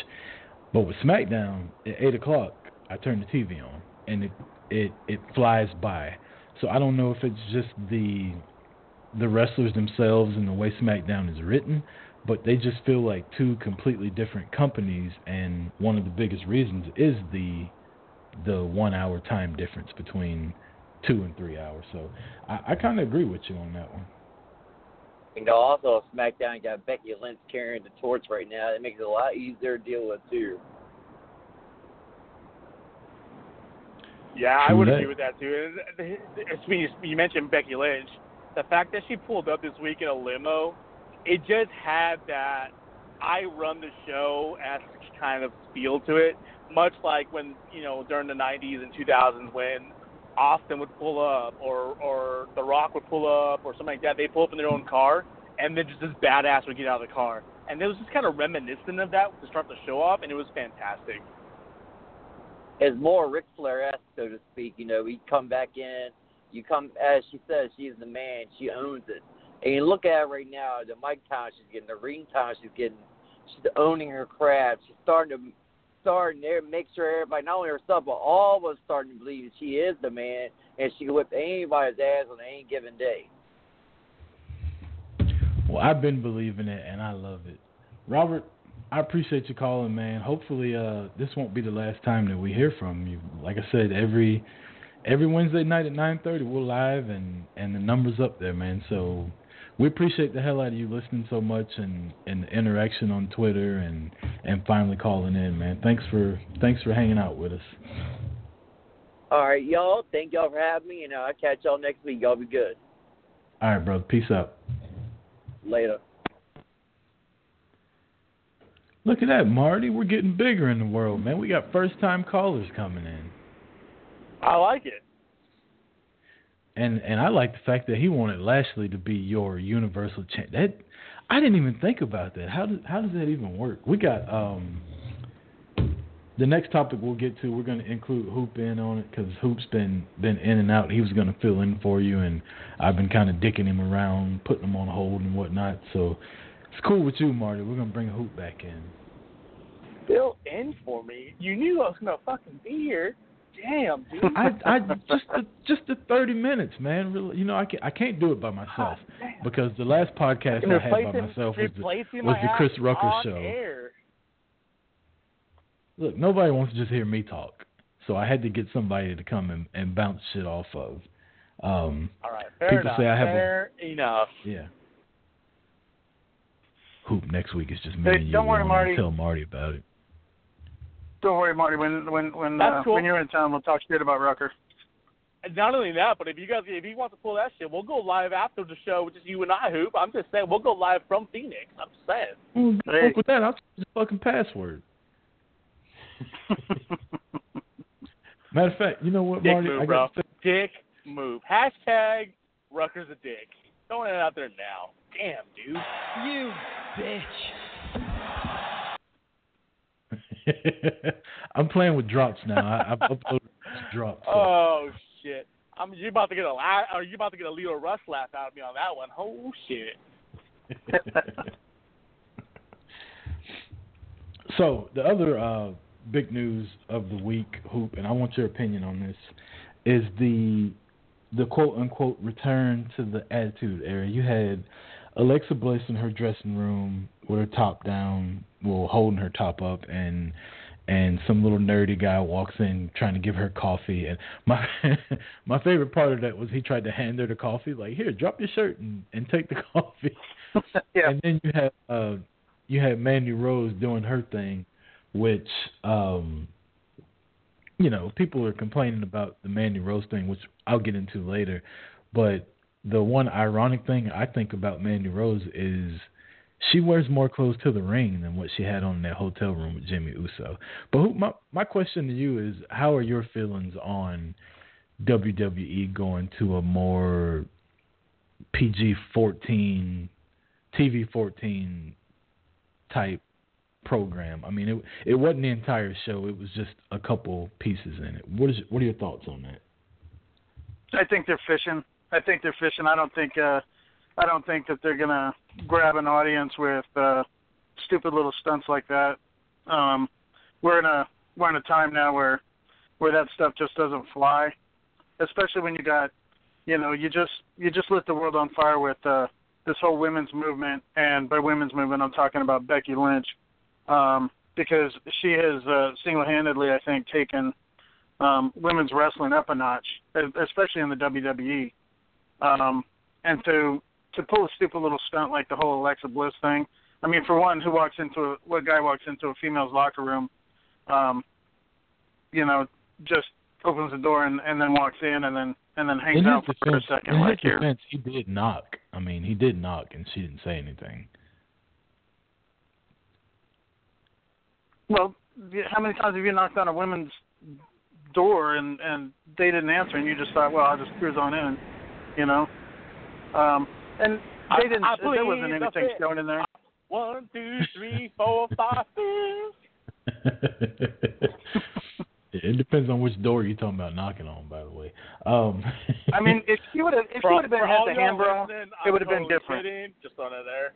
But with SmackDown at eight o'clock, I turn the TV on and it it it flies by. So I don't know if it's just the the wrestlers themselves and the way SmackDown is written, but they just feel like two completely different companies and one of the biggest reasons is the the one hour time difference between two and three hours. So I, I kinda agree with you on that one. You know, also SmackDown got Becky Lynch carrying the torch right now. It makes it a lot easier to deal with too. Yeah, I would agree with that too. It's, it's, you you mentioned Becky Lynch. The fact that she pulled up this week in a limo, it just had that I run the show as kind of feel to it. Much like when you know during the '90s and 2000s when Austin would pull up or or The Rock would pull up or something like that. They pull up in their own car and then just this badass would get out of the car. And it was just kind of reminiscent of that to start the show off, and it was fantastic. It's more Ric Flair esque, so to speak. You know, he'd come back in. You come, as she says, she's the man. She owns it. And you look at her right now, the mic time she's getting, the ring time she's getting. She's owning her craft. She's starting to starting there, make sure everybody, not only herself, but all us starting to believe she is the man, and she can whip anybody's ass on any given day. Well, I've been believing it and I love it. Robert, I appreciate you calling, man. Hopefully, uh, this won't be the last time that we hear from you. Like I said, every every Wednesday night at nine thirty, we're live, and and the numbers up there, man. So we appreciate the hell out of you listening so much, and and the interaction on Twitter, and and finally calling in, man. Thanks for thanks for hanging out with us. All right, y'all. Thank y'all for having me, and I'll catch y'all next week. Y'all be good. All right, bro. Peace out. Later. Look at that, Marty. We're getting bigger in the world, man. We got first time callers coming in. I like it. And and I like the fact that he wanted Lashley to be your universal champ. That I didn't even think about that. How does how does that even work? We got um the next topic we'll get to. We're going to include Hoop in on it because Hoop's been been in and out. He was going to fill in for you, and I've been kind of dicking him around, putting him on hold and whatnot. So it's cool with you, Marty. We're going to bring Hoop back in. Fill in for me. You knew I was gonna fucking be here. Damn, dude. I I just the, just the thirty minutes, man. Really, you know, I can't I can't do it by myself because the last podcast I had by myself was the, was the Chris Rucker show. Air. Look, nobody wants to just hear me talk, so I had to get somebody to come and, and bounce shit off of. Um, All right, fair people enough. say I have fair enough. yeah. Hoop next week is just me and you. don't worry, Marty. Tell Marty about it. Don't worry, Marty. When when when uh, cool. when you're in town, we'll talk shit about Rucker. And not only that, but if you guys, if he wants to pull that shit, we'll go live after the show, which is you and I, Hoop. I'm just saying, we'll go live from Phoenix. I'm just saying. Well, fuck with that. I'll change the fucking password. Matter of fact, you know what, Dick Marty? move, I bro. got Dick move. Hashtag Rucker's a dick. Throwing it out there now. Damn, dude. You bitch. I'm playing with drops now. I, I've uploaded drops. So. Oh shit. I'm you about to get a are you about to get a Lio Rush laugh out of me on that one? Oh shit. so the other uh, big news of the week, Hoop, and I want your opinion on this, is the the quote unquote return to the Attitude Era. You had Alexa Bliss in her dressing room with her top down, well, holding her top up, and and some little nerdy guy walks in trying to give her coffee. And my my favorite part of that was he tried to hand her the coffee, like, here, drop your shirt and and take the coffee. yeah. And then you had uh you had Mandy Rose doing her thing, which um you know people are complaining about the Mandy Rose thing, which I'll get into later. But the one ironic thing I think about Mandy Rose is she wears more clothes to the ring than what she had on in that hotel room with Jimmy Uso. But who, my my question to you is, how are your feelings on WWE going to a more PG fourteen, TV fourteen type program? I mean, it it wasn't the entire show; it was just a couple pieces in it. What is what are your thoughts on that? I think they're fishing. I think they're fishing. I don't think uh I don't think that they're gonna grab an audience with uh stupid little stunts like that. Um we're in a we're in a time now where where that stuff just doesn't fly. Especially when you got you know, you just you just lit the world on fire with uh this whole women's movement and by women's movement I'm talking about Becky Lynch. Um because she has uh single handedly I think taken um women's wrestling up a notch, especially in the WWE. Um and to to pull a stupid little stunt like the whole Alexa Bliss thing. I mean, for one, who walks into a, what guy walks into a female's locker room, um, you know, just opens the door and, and then walks in and then and then hangs in out for defense, a second. in Like his here, he did knock. I mean, he did knock, and she didn't say anything. well, how many times have you knocked on a women's door and and they didn't answer and you just thought, well, I'll just cruise on in, you know? Um, and they didn't. I there wasn't anything fifth. shown in there. One, two, three, four, five, six. it depends on which door you're talking about knocking on. By the way, um, I mean, if you would have if For- you would have been for had the y'all hand bra, listening, it would have I'm been different. kidding. Just on it there.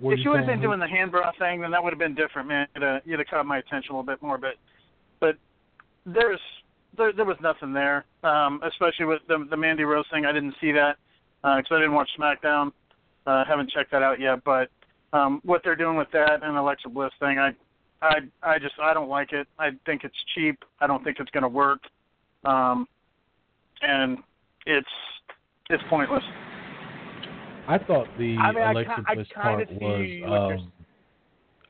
what if are you would have saying, been doing the hand bra thing, then that would have been different, man. You'd have, you'd have caught my attention a little bit more. But but there's there there was nothing there, um, especially with the the Mandy Rose thing. I didn't see that because I didn't watch SmackDown. Uh, haven't checked that out yet. But um, what they're doing with that and Alexa Bliss thing, I I I just I don't like it. I think it's cheap. I don't think it's going to work. Um, and it's it's pointless. I thought the I mean, Alexa ki- I Bliss kinda part see was. what you're Um,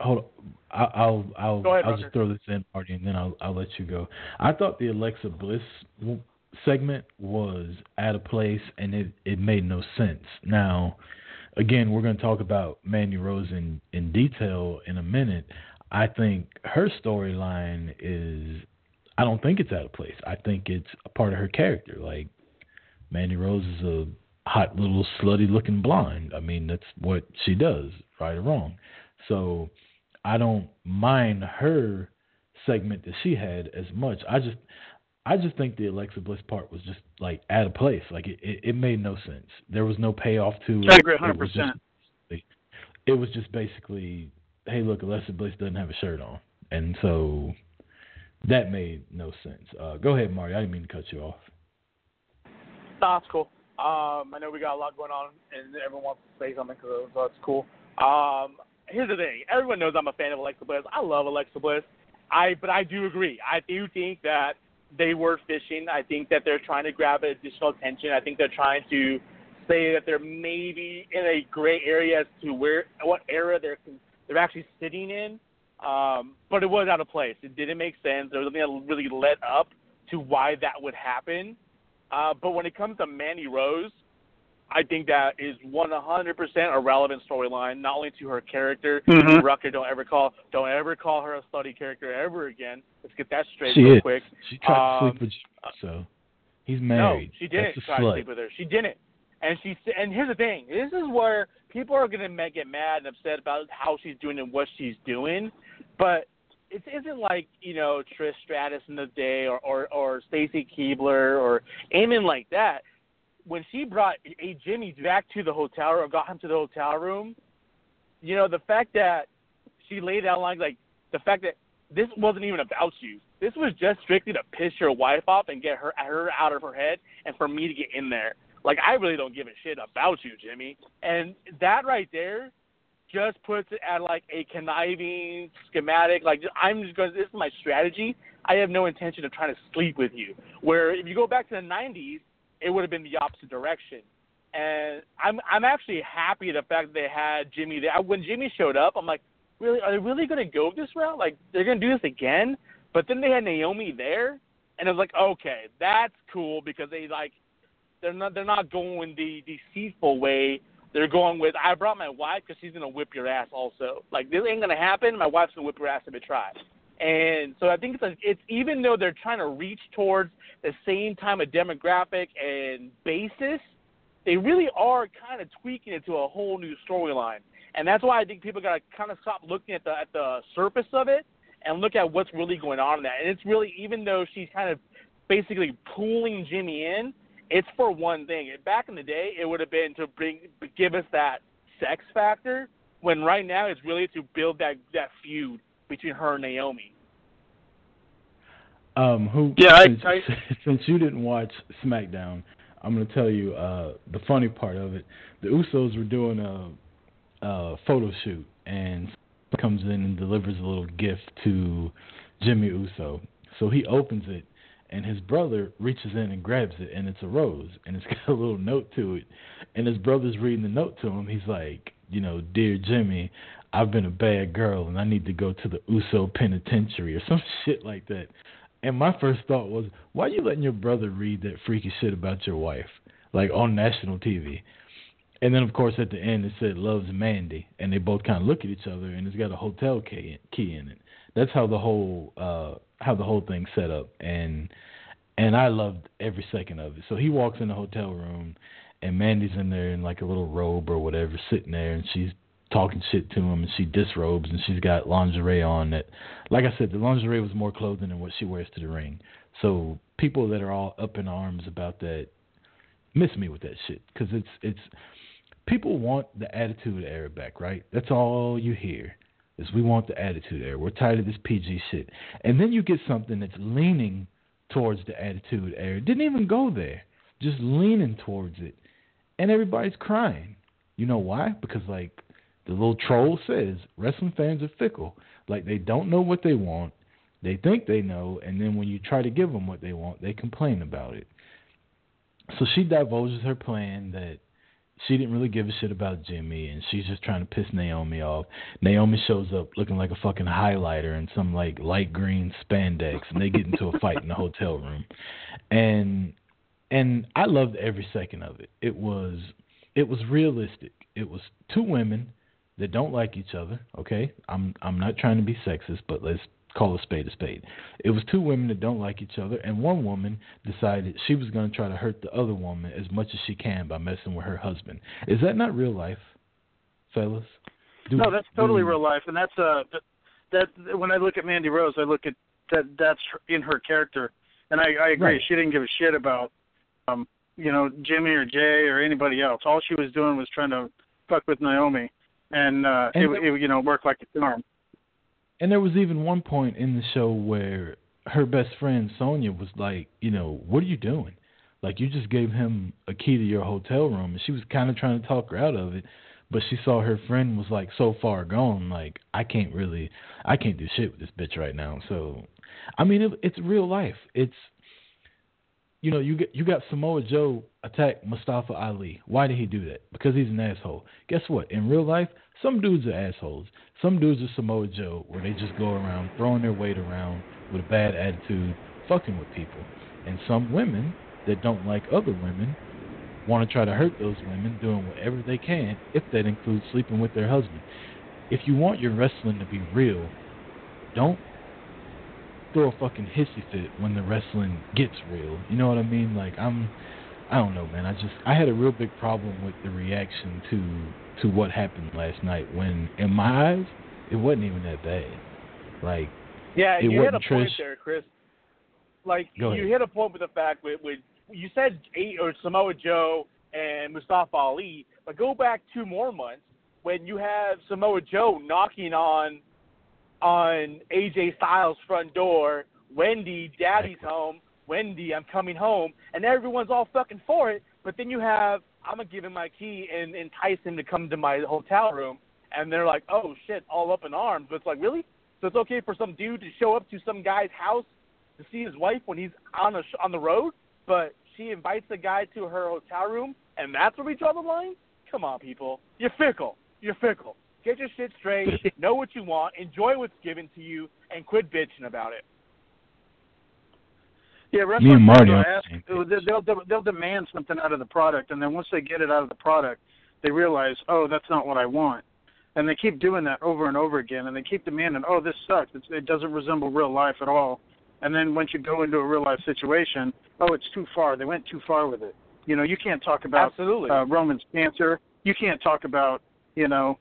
hold on. I'll I'll ahead, I'll Roger. just throw this in, Marty, and then I'll I'll let you go. I thought the Alexa Bliss segment was out of place, and it it made no sense. Now, again, we're going to talk about Mandy Rose in in detail in a minute. I think her storyline is. I don't think it's out of place. I think it's a part of her character. Like Mandy Rose is a hot little slutty looking blonde. I mean, that's what she does, right or wrong. So I don't mind her segment that she had as much. I just I just think the Alexa Bliss part was just like out of place. Like it, it, it made no sense. There was no payoff to it. I agree It was 100%. just it was just basically, hey, look, Alexa Bliss doesn't have a shirt on, and so that made no sense. Uh, go ahead, Marty. I didn't mean to cut you off. Nah, it's cool. Um, I know we got a lot going on, and everyone wants to say something, so that's cool. Um, here's the thing: everyone knows I'm a fan of Alexa Bliss. I love Alexa Bliss. I, but I do agree. I do think that they were fishing. I think that they're trying to grab additional attention. I think they're trying to say that they're maybe in a gray area as to where, what era they're they're actually sitting in. Um, but it was out of place. It didn't make sense. There was nothing that really led up to why that would happen. Uh, but when it comes to Mandy Rose, I think that is 100% a relevant storyline, not only to her character. Mhm. Rucker, don't ever call, don't ever call her a slutty character ever again. Let's get that straight She real is. quick. She tried to Um, sleep with so He's married. No, she didn't That's try to sleep with her. She didn't. And she and here's the thing. This is where people are gonna get mad and upset about how she's doing and what she's doing, but it isn't like you know Trish Stratus in the day or or, or Stacy Keibler or anything like that. When she brought a Jimmy back to the hotel or got him to the hotel room, you know the fact that she laid out like like the fact that this wasn't even about you. This was just strictly to piss your wife off and get her her out of her head, and for me to get in there. Like I really don't give a shit about you, Jimmy. And that right there just puts it at like a conniving schematic. Like I'm just going. This is my strategy. I have no intention of trying to sleep with you. Where if you go back to the '90s, it would have been the opposite direction. And I'm I'm actually happy the fact that they had Jimmy there. When Jimmy showed up, I'm like, really? Are they really going to go this route? Like they're going to do this again? But then they had Naomi there, and I was like, okay, that's cool because they like they're not they're not going the deceitful way. They're going with I brought my wife because she's gonna whip your ass also. Like this ain't gonna happen. My wife's gonna whip your ass if it tries. And so I think it's a, it's even though they're trying to reach towards the same time of demographic and basis, they really are kind of tweaking it to a whole new storyline. And that's why I think people gotta kind of stop looking at the at the surface of it and look at what's really going on in that. And it's really even though she's kind of basically pulling Jimmy in, it's for one thing. Back in the day, it would have been to bring give us that sex factor. When right now, it's really to build that that feud between her and Naomi. Um, who? Yeah, I- since, I- since you didn't watch SmackDown, I'm gonna tell you uh, the funny part of it. The Usos were doing a, a photo shoot, and comes in and delivers a little gift to Jimmy Uso. So he opens it, and his brother reaches in and grabs it, and it's a rose, and it's got a little note to it. And his brother's reading the note to him. He's like, you know, dear Jimmy, I've been a bad girl, and I need to go to the Uso penitentiary or some shit like that. And my first thought was, why are you letting your brother read that freaky shit about your wife, like on national TV? And then, of course, at the end it said loves Mandy, and they both kind of look at each other, and it's got a hotel key key in it. That's how the whole uh how the whole thing set up, and and I loved every second of it. So he walks in the hotel room, and Mandy's in there in like a little robe or whatever, sitting there, and she's talking shit to him, and she disrobes, and she's got lingerie on that. Like I said, the lingerie was more clothing than what she wears to the ring. So people that are all up in arms about that miss me with that shit because it's it's people want the attitude era back, right? That's all you hear is we want the attitude era. We're tired of this PG shit, and then you get something that's leaning towards the attitude era. Didn't even go there, just leaning towards it, and everybody's crying. You know why? Because like the little troll says, wrestling fans are fickle. Like they don't know what they want. They think they know, and then when you try to give them what they want, they complain about it. So she divulges her plan that she didn't really give a shit about Jimmy, and she's just trying to piss Naomi off. Naomi shows up looking like a fucking highlighter in some like light green spandex, and they get into a fight in the hotel room, and and I loved every second of it. It was it was realistic. It was two women that don't like each other. Okay, I'm I'm not trying to be sexist, but let's call a spade a spade. It was two women that don't like each other, and one woman decided she was going to try to hurt the other woman as much as she can by messing with her husband. Is that not real life, fellas? Do- no, that's totally do- real life, and that's uh that, that when I look at Mandy Rose, I look at that that's in her character, and I, I agree. Right. She didn't give a shit about um you know Jimmy or Jay or anybody else. All she was doing was trying to fuck with Naomi, and uh And it, it you know worked like a charm. And there was even one point in the show where her best friend Sonya was like, you know, what are you doing? Like you just gave him a key to your hotel room, and she was kind of trying to talk her out of it, but she saw her friend was like so far gone, like I can't really, I can't do shit with this bitch right now. So, I mean, it, it's real life. It's, you know, you get you got Samoa Joe attack Mustafa Ali. Why did he do that? Because he's an asshole. Guess what? In real life, some dudes are assholes. Some dudes are Samoa Joe, where they just go around throwing their weight around with a bad attitude, fucking with people. And some women that don't like other women want to try to hurt those women, doing whatever they can, if that includes sleeping with their husband. If you want your wrestling to be real, don't throw a fucking hissy fit when the wrestling gets real. You know what I mean? Like I'm I don't know, man. I just I had a real big problem with the reaction to to what happened last night when in my eyes it wasn't even that bad. Like Yeah, it you hit a wasn't point there, Chris. Like Go you ahead. hit a point with the fact with, with you said eight or Samoa Joe and Mustafa Ali, but go back two more months when you have Samoa Joe knocking on on AJ Styles' front door, Wendy, Daddy's home, Wendy, I'm coming home, and everyone's all fucking for it. But then you have I'm gonna give him my key and entice him to come to my hotel room, and they're like, oh shit, all up in arms. But it's like really? So it's okay for some dude to show up to some guy's house to see his wife when he's on a sh- on the road, but she invites the guy to her hotel room, and that's where we draw the line. Come on, people, you're fickle. You're fickle. Get your shit straight. know what you want. Enjoy what's given to you, and quit bitching about it. Yeah, Me wrestlers and Marty will on the ask, they'll, they'll they'll demand something out of the product, and then once they get it out of the product, they realize, oh, that's not what I want, and they keep doing that over and over again, and they keep demanding, oh, this sucks. It's, it doesn't resemble real life at all. And then once you go into a real life situation, oh, it's too far. They went too far with it. You know, you can't talk about Absolutely. uh, Roman's cancer. You can't talk about, you know,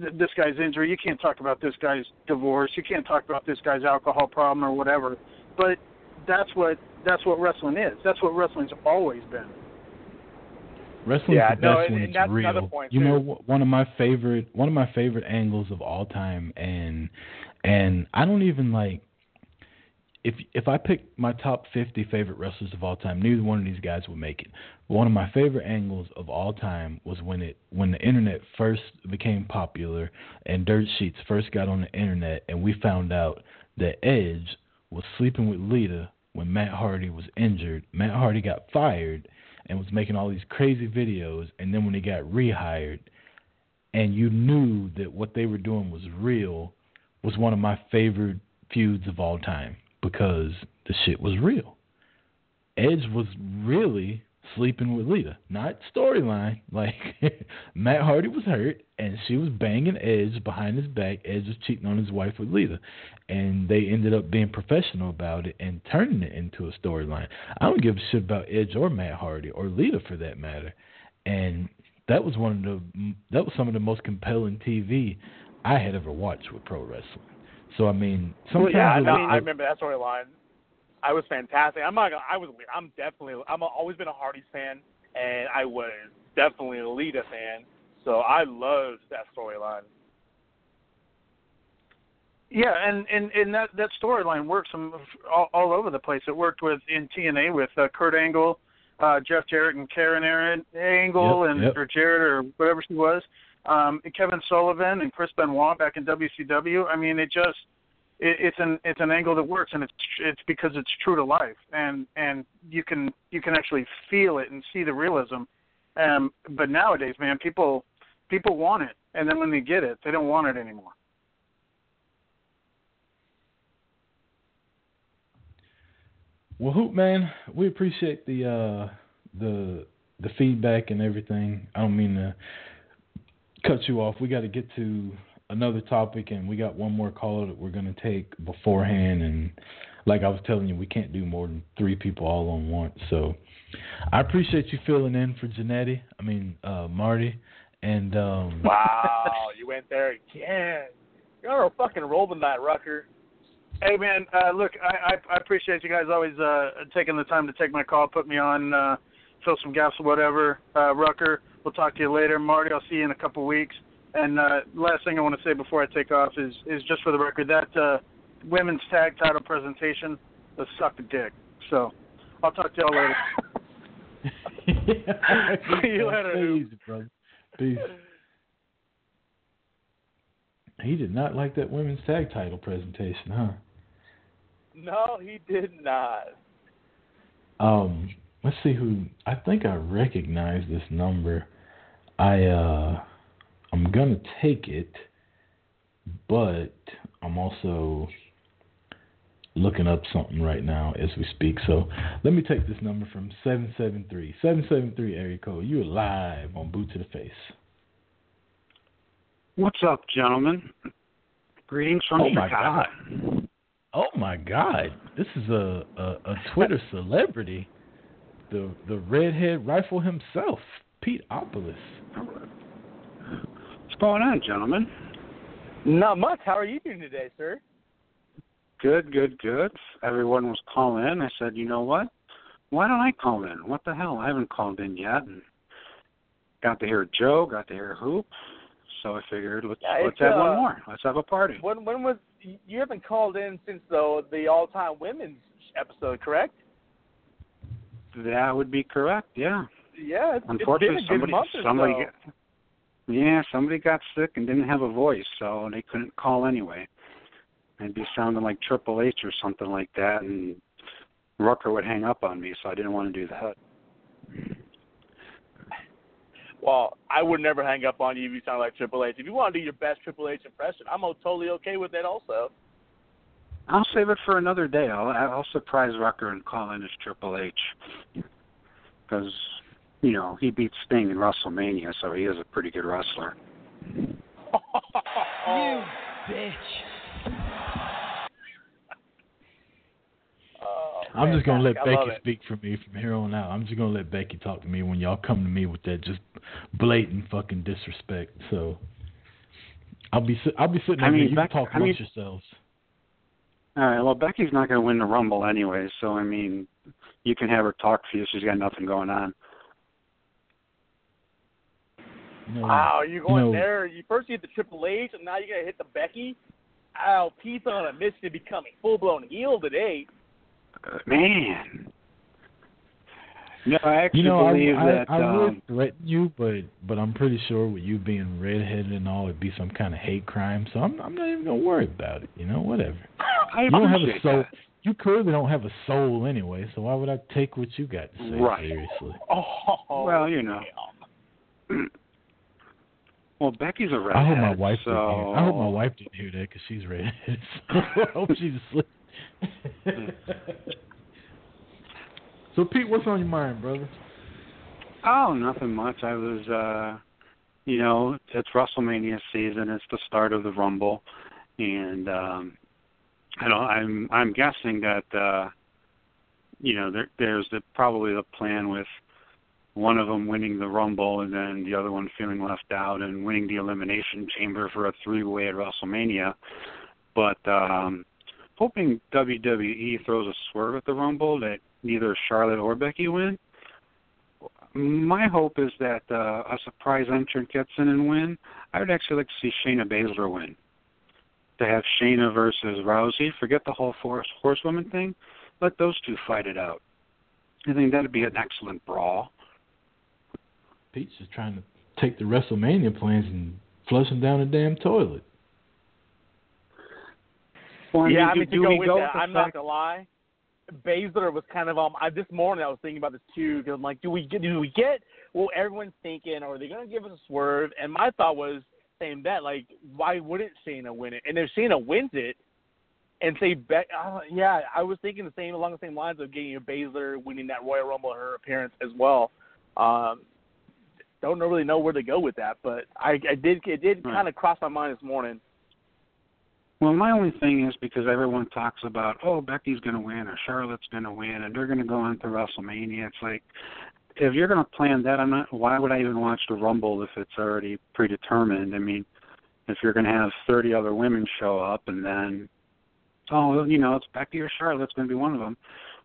th- this guy's injury. You can't talk about this guy's divorce. You can't talk about this guy's alcohol problem or whatever. But that's what that's what wrestling is. That's what wrestling's always been. Wrestling's Yeah, the no, best and- when and it's that's real. another point, you too. know, one of my favorite one of my favorite angles of all time, and and I don't even like if if I pick my top fifty favorite wrestlers of all time, neither one of these guys would make it. One of my favorite angles of all time was when it when the internet first became popular and dirt sheets first got on the internet, and we found out that Edge was sleeping with Lita when Matt Hardy was injured. Matt Hardy got fired and was making all these crazy videos, and then when he got rehired, and you knew that what they were doing was real, was one of my favorite feuds of all time because the shit was real. Edge was really sleeping with Lita, not storyline. Like Matt Hardy was hurt, and she was banging Edge behind his back. Edge was cheating on his wife with Lita, and they ended up being professional about it and turning it into a storyline. I don't give a shit about Edge or Matt Hardy or Lita for that matter. And that was one of the that was some of the most compelling TV I had ever watched with pro wrestling. So I mean, Well, yeah, I remember that storyline. I was fantastic. I'm not. gonna- I was. I'm definitely. I'm always been a Hardy's fan, and I was definitely a Lita fan. So I loved that storyline. Yeah, and and and that that storyline works from all, all over the place. It worked with in TNA with uh, Kurt Angle, uh, Jeff Jarrett, and Karen Aaron Angle, Yep, and yep. or Jarrett or whatever she was. Um, and Kevin Sullivan and Chris Benoit back in WCW. I mean, it just it, it's an it's an angle that works, and it's it's because it's true to life, and and you can you can actually feel it and see the realism. Um, but nowadays, man, people people want it, and then when they get it, they don't want it anymore. Well, Hoop man, we appreciate the uh, the the feedback and everything. I don't mean to cut you off. We got to get to another topic, and we got one more call that we're gonna take beforehand. And like I was telling you, we can't do more than three people all on once. So I appreciate you filling in for Jannetty. I mean uh, Marty, and um, Wow, you went there again. You're a fucking roll tonight, Rucker. Hey man, uh, look, I, I I appreciate you guys always uh taking the time to take my call, put me on, uh fill some gaps or whatever. Uh Rucker, we'll talk to you later. Marty, I'll see you in a couple weeks. And uh last thing I want to say before I take off is is just for the record that uh women's tag title presentation was suck a dick. So I'll talk to y'all later. See you later, Hoop. Peace, brother. Peace. He did not like that women's tag title presentation, huh? No, he did not. Um, let's see who. I think I recognize this number. I uh, I'm gonna take it, but I'm also looking up something right now as we speak. So let me take this number from seven seven three seven seven three area code. You're live on Boot to the Face. What's up, gentlemen? Greetings from Oh, my Chicago. Oh my God! This is a a, a Twitter celebrity, the the redhead rifle himself, Pete Opolis. Going on, gentlemen? Not much. How are you doing today, sir? Good, good, good. Everyone was calling in. I said, you know what? Why don't I call in? What the hell? I haven't called in yet, and got to hear Joe, got to hear Hoop. So I figured let's Yeah, let's have uh, one more. Let's have a party. When when was you haven't called in since the the all time women's episode, correct? That would be correct. Yeah. Yeah, it's, Unfortunately, it's been a good somebody somebody so. Yeah somebody got sick and didn't have a voice, so they couldn't call anyway. They'd be sounding like Triple H or something like that, and Rucker would hang up on me, so I didn't want to do that. Well, I would never hang up on you if you sound like Triple H. If you want to do your best Triple H impression, I'm totally okay with that also. I'll save it for another day. I'll I'll surprise Rucker and call in as Triple H because you know he beat Sting in WrestleMania, so he is a pretty good wrestler. You bitch. Oh, I'm just gonna let. I Becky speak for me from here on out. I'm just gonna let Becky talk to me when y'all come to me with that just blatant fucking disrespect. So I'll be si- I'll be sitting I mean, here. You Beck- can talk I mean- amongst yourselves. All right. Well, Becky's not going to win the Rumble anyway, so I mean, you can have her talk for you. She's got nothing going on. You know, Wow, you're going you know, there. You first you hit the Triple H, and now you're gonna hit the Becky. Oh, Pete's on a mission to becoming full blown heel today. Uh, man. No, I actually You know, I, believe I, that. I um, would threaten you, but but I'm pretty sure with you being redheaded and all, it'd be some kind of hate crime. So I'm I'm not even gonna worry about it. You know, whatever. I You don't have a soul. that. You clearly don't have a soul anyway. So why would I take what you got to say Right. seriously? Oh, Well, you know. Well, Becky's a redhead. I hope my wife so... didn't hear. I hope my wife didn't hear that because she's redheaded. So I hope she's asleep. so Pete, what's on your mind, brother? Oh, nothing much. I was, uh, you know, it's WrestleMania season. It's the start of the Rumble, and um, I don't. I'm I'm guessing that, uh, you know, there, there's the, probably the plan with one of them winning the Rumble and then the other one feeling left out and winning the Elimination Chamber for a three-way at WrestleMania. But um, hoping WWE throws a swerve at the Rumble that neither Charlotte or Becky win my hope is that uh, a surprise entrant gets in and win. I would actually like to see Shayna Baszler win. To have Shayna versus Rousey, forget the whole horse horsewoman thing. Let those two fight it out. I think that'd be an excellent brawl. Pete's just trying to take the WrestleMania plans and flush them down the damn toilet. Well, yeah, I do- mean to do go we with go that, with the I'm not gonna lie. Baszler was kind of um. I, this morning I was thinking about this too because I'm like, do we get do we get what everyone's thinking, or are they gonna give us a swerve? And my thought was saying that like, why wouldn't Shayna win it? And if Shayna wins it, and say, Be- uh, yeah, I was thinking the same along the same lines of getting a Baszler winning that Royal Rumble her appearance as well. Um, don't really know where to go with that, but I, I did it did Right. kind of cross my mind this morning. Well, my only thing is because everyone talks about, oh, Becky's going to win or Charlotte's going to win and they're going to go on to WrestleMania. It's like, if you're going to plan that, I'm not. Why would I even watch the Rumble if it's already predetermined? I mean, if you're going to have 30 other women show up and then, oh, you know, it's Becky or Charlotte's going to be one of them.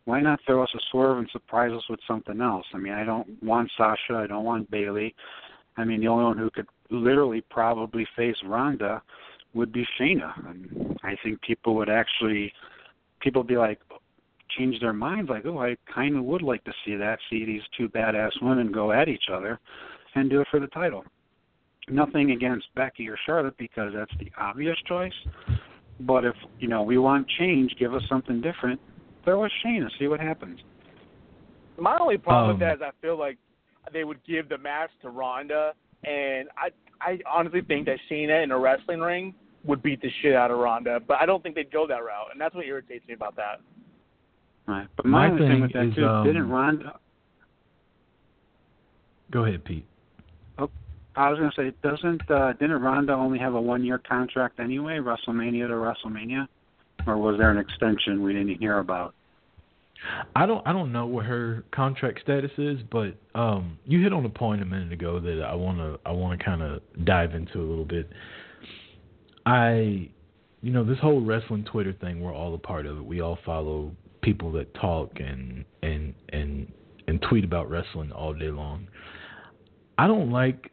Why not throw us a swerve and surprise us with something else? I mean, I don't want Sasha. I don't want Bayley. I mean, the only one who could literally probably face Ronda would be Shayna. And I think people would actually, people would be like, change their minds, like, oh, I kind of would like to see that, see these two badass women go at each other and do it for the title. Nothing against Becky or Charlotte because that's the obvious choice. But if, you know, we want change, give us something different, throw us Shayna, see what happens. My only problem Um, with that is I feel like they would give the match to Ronda, and I I honestly think that Shayna in a wrestling ring would beat the shit out of Ronda, but I don't think they'd go that route, and that's what irritates me about that. Right. But my, My thing thing with that is, too, um, didn't Ronda Go ahead, Pete. Oh, I was gonna say, doesn't uh didn't Ronda only have a one year contract anyway, WrestleMania to WrestleMania? Or was there an extension we didn't hear about? I don't I don't know what her contract status is, but um, you hit on a point a minute ago that I wanna I wanna kind of dive into a little bit. I, you know, this whole wrestling Twitter thing, we're all a part of it. We all follow people that talk and and and and tweet about wrestling all day long. I don't like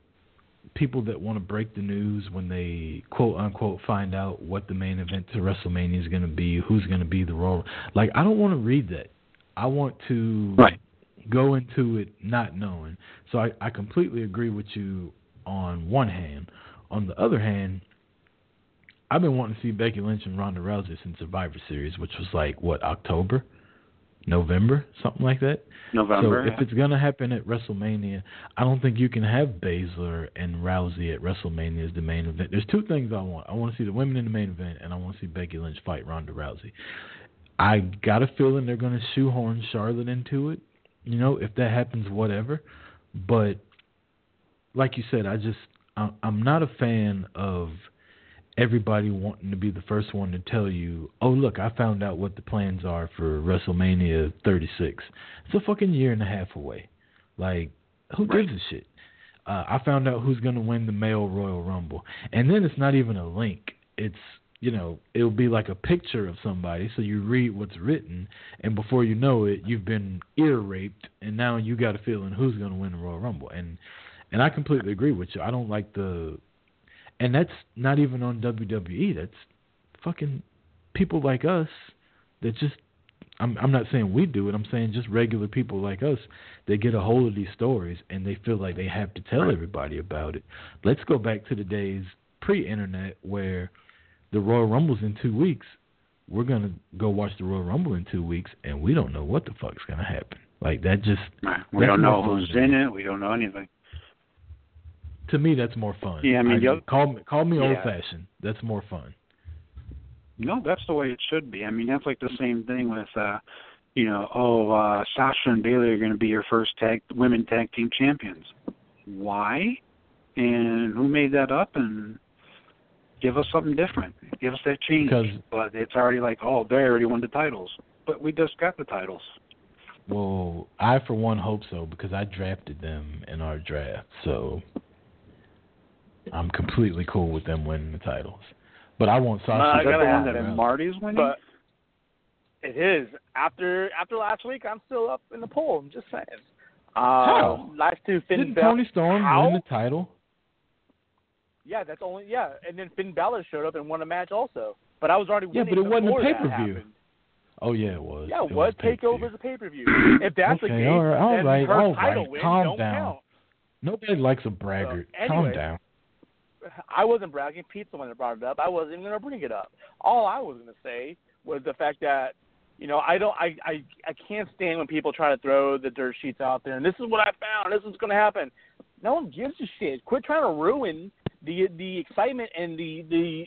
people that want to break the news when they quote unquote find out what the main event to WrestleMania is going to be, who's going to be the role. Like I don't want to read that. I want to right. go into it not knowing. So I, I completely agree with you on one hand. On the other hand, I've been wanting to see Becky Lynch and Ronda Rousey since Survivor Series, which was like what October, November, something like that. November. So if it's gonna happen at WrestleMania, I don't think you can have Baszler and Rousey at WrestleMania as the main event. There's two things I want. I want to see the women in the main event, and I want to see Becky Lynch fight Ronda Rousey. I got a feeling they're gonna shoehorn Charlotte into it. You know, if that happens, whatever. But like you said, I just I'm not a fan of everybody wanting to be the first one to tell you, "Oh, look, I found out what the plans are for WrestleMania 36." It's a fucking year and a half away. Like, who right. gives a shit? Uh, I found out who's going to win the male Royal Rumble, and then it's not even a link. It's you know, it'll be like a picture of somebody, so you read what's written, and before you know it, you've been ear raped, and now you got a feeling who's going to win the Royal Rumble. And and I completely agree with you. I don't like the and that's not even on WWE. That's fucking people like us that just I'm I'm not saying we do it. I'm saying just regular people like us that get a hold of these stories and they feel like they have to tell everybody about it. Let's go back to the days pre-internet where the Royal Rumble's in 2 weeks. We're going to go watch the Royal Rumble in 2 weeks and we don't know what the fuck's going to happen. Like that just we don't know who's in it. We don't know anything to me that's more fun. Yeah, I mean, I, call me call me yeah. old fashioned. That's more fun. No, that's the way it should be. I mean, that's like the same thing with, uh, you know, oh, uh, Sasha and Bayley are going to be your first tag women tag team champions. Why? And who made that up? And give us something different. Give us that change. Because, but it's already like, oh, they already won the titles. But we just got the titles. Well, I for one hope so because I drafted them in our draft. So I'm completely cool with them winning the titles. But I want Sasha. Uh, is that the one that happen. Marty's winning? But it is after after last week. I'm still up in the poll. I'm just saying. Uh, How? Last two Finn Didn't Bal- Toni Storm How? win the title? Yeah, that's only yeah. And then Finn Balor showed up and won a match also. But I was already winning. Yeah, but it wasn't a before that pay-per-view. happened. Oh yeah, it was. Yeah, it was pay-per-view. Takeover as a pay per view. If that's the Okay, case, all right, all then right, her all title right. win Calm don't down. count. Nobody likes a braggart. So, Calm down. I wasn't bragging. Pete's the one that brought it up. I wasn't even going to bring it up. All I was going to say was the fact that, you know, I don't, I, I, I can't stand when people try to throw the dirt sheets out there and this is what I found. This is going to happen. No one gives a shit. Quit trying to ruin the the excitement and the the,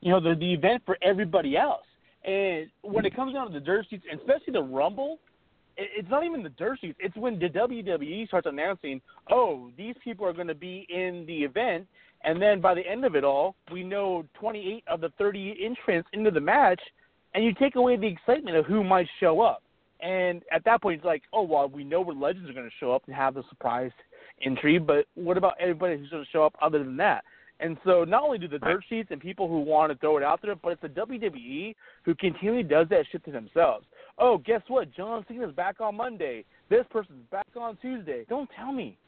you know, the the event for everybody else. And when it comes down to the dirt sheets, and especially the Rumble, it- it's not even the dirt sheets. It's when the WWE starts announcing, oh, these people are going to be in the event, and then by the end of it all, we know 28 of the 30 entrants into the match, and you take away the excitement of who might show up. And at that point, it's like, oh, well, we know where legends are going to show up and have the surprise entry, but what about everybody who's going to show up other than that? And so not only do the dirt sheets and people who want to throw it out there, but it's the WWE who continually does that shit to themselves. Oh, guess what? John Cena's back on Monday. This person's back on Tuesday. Don't tell me.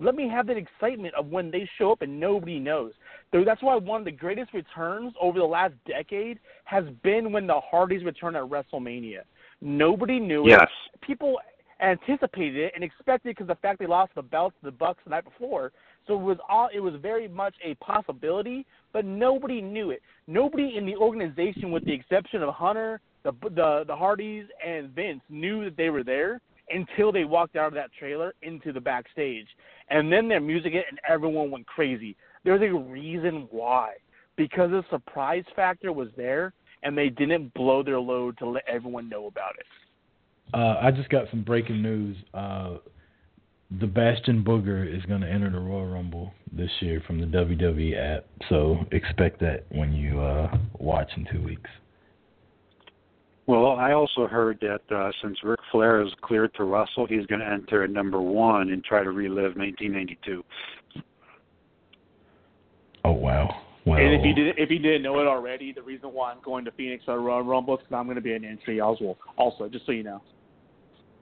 Let me have that excitement of when they show up and nobody knows. So that's why one of the greatest returns over the last decade has been when the Hardys return at WrestleMania. Nobody knew Yes. it. People anticipated it and expected it because the fact they lost the belts to the Bucks the night before. So it was all it was very much a possibility, but nobody knew it. Nobody in the organization, with the exception of Hunter, the the the Hardys, and Vince, knew that they were there until they walked out of that trailer into the backstage, and then their music hit and everyone went crazy. There's a reason why, because the surprise factor was there, and they didn't blow their load to let everyone know about it. Uh, I just got some breaking news. Uh, the Bastion Booger is going to enter the Royal Rumble this year from the WWE app, so expect that when you uh, watch in two weeks. Well, I also heard that uh, since Ric Flair is cleared to wrestle, he's going to enter at number one and try to relive 1992. Oh wow. Well, And if you did, if you didn't know it already, the reason why I'm going to Phoenix for the Royal Rumble is because I'm going to be an entry also. Also, just so you know.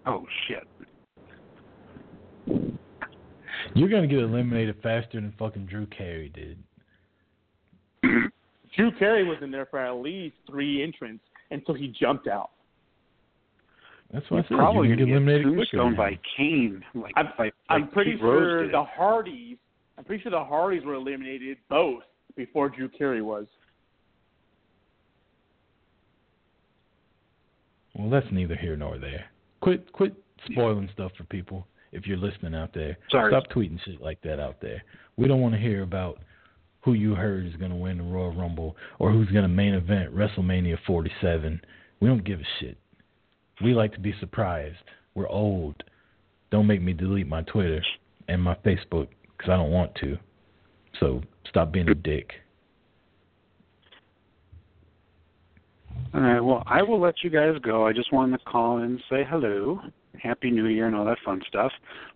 Oh shit! you're gonna get eliminated faster than fucking Drew Carey did. Drew Carey was in there for at least three entrants until he jumped out. That's what I said. Probably you're going gonna get get eliminated quicker. tombstone by Kane. Like, I'm, by, I'm pretty Pete sure the Hardys. I'm pretty sure the Hardys were eliminated both before Drew Carey was. Well, that's neither here nor there. Quit, quit spoiling stuff for people. If you're listening out there, Sorry. stop tweeting shit like that out there. We don't want to hear about who you heard is going to win the Royal Rumble or who's going to main event WrestleMania 47. We don't give a shit. We like to be surprised. We're old. Don't make me delete my Twitter and my Facebook because I don't want to. So stop being a dick. All right. Well, I will let you guys go. I just wanted to call and say hello, Happy New Year, and all that fun stuff.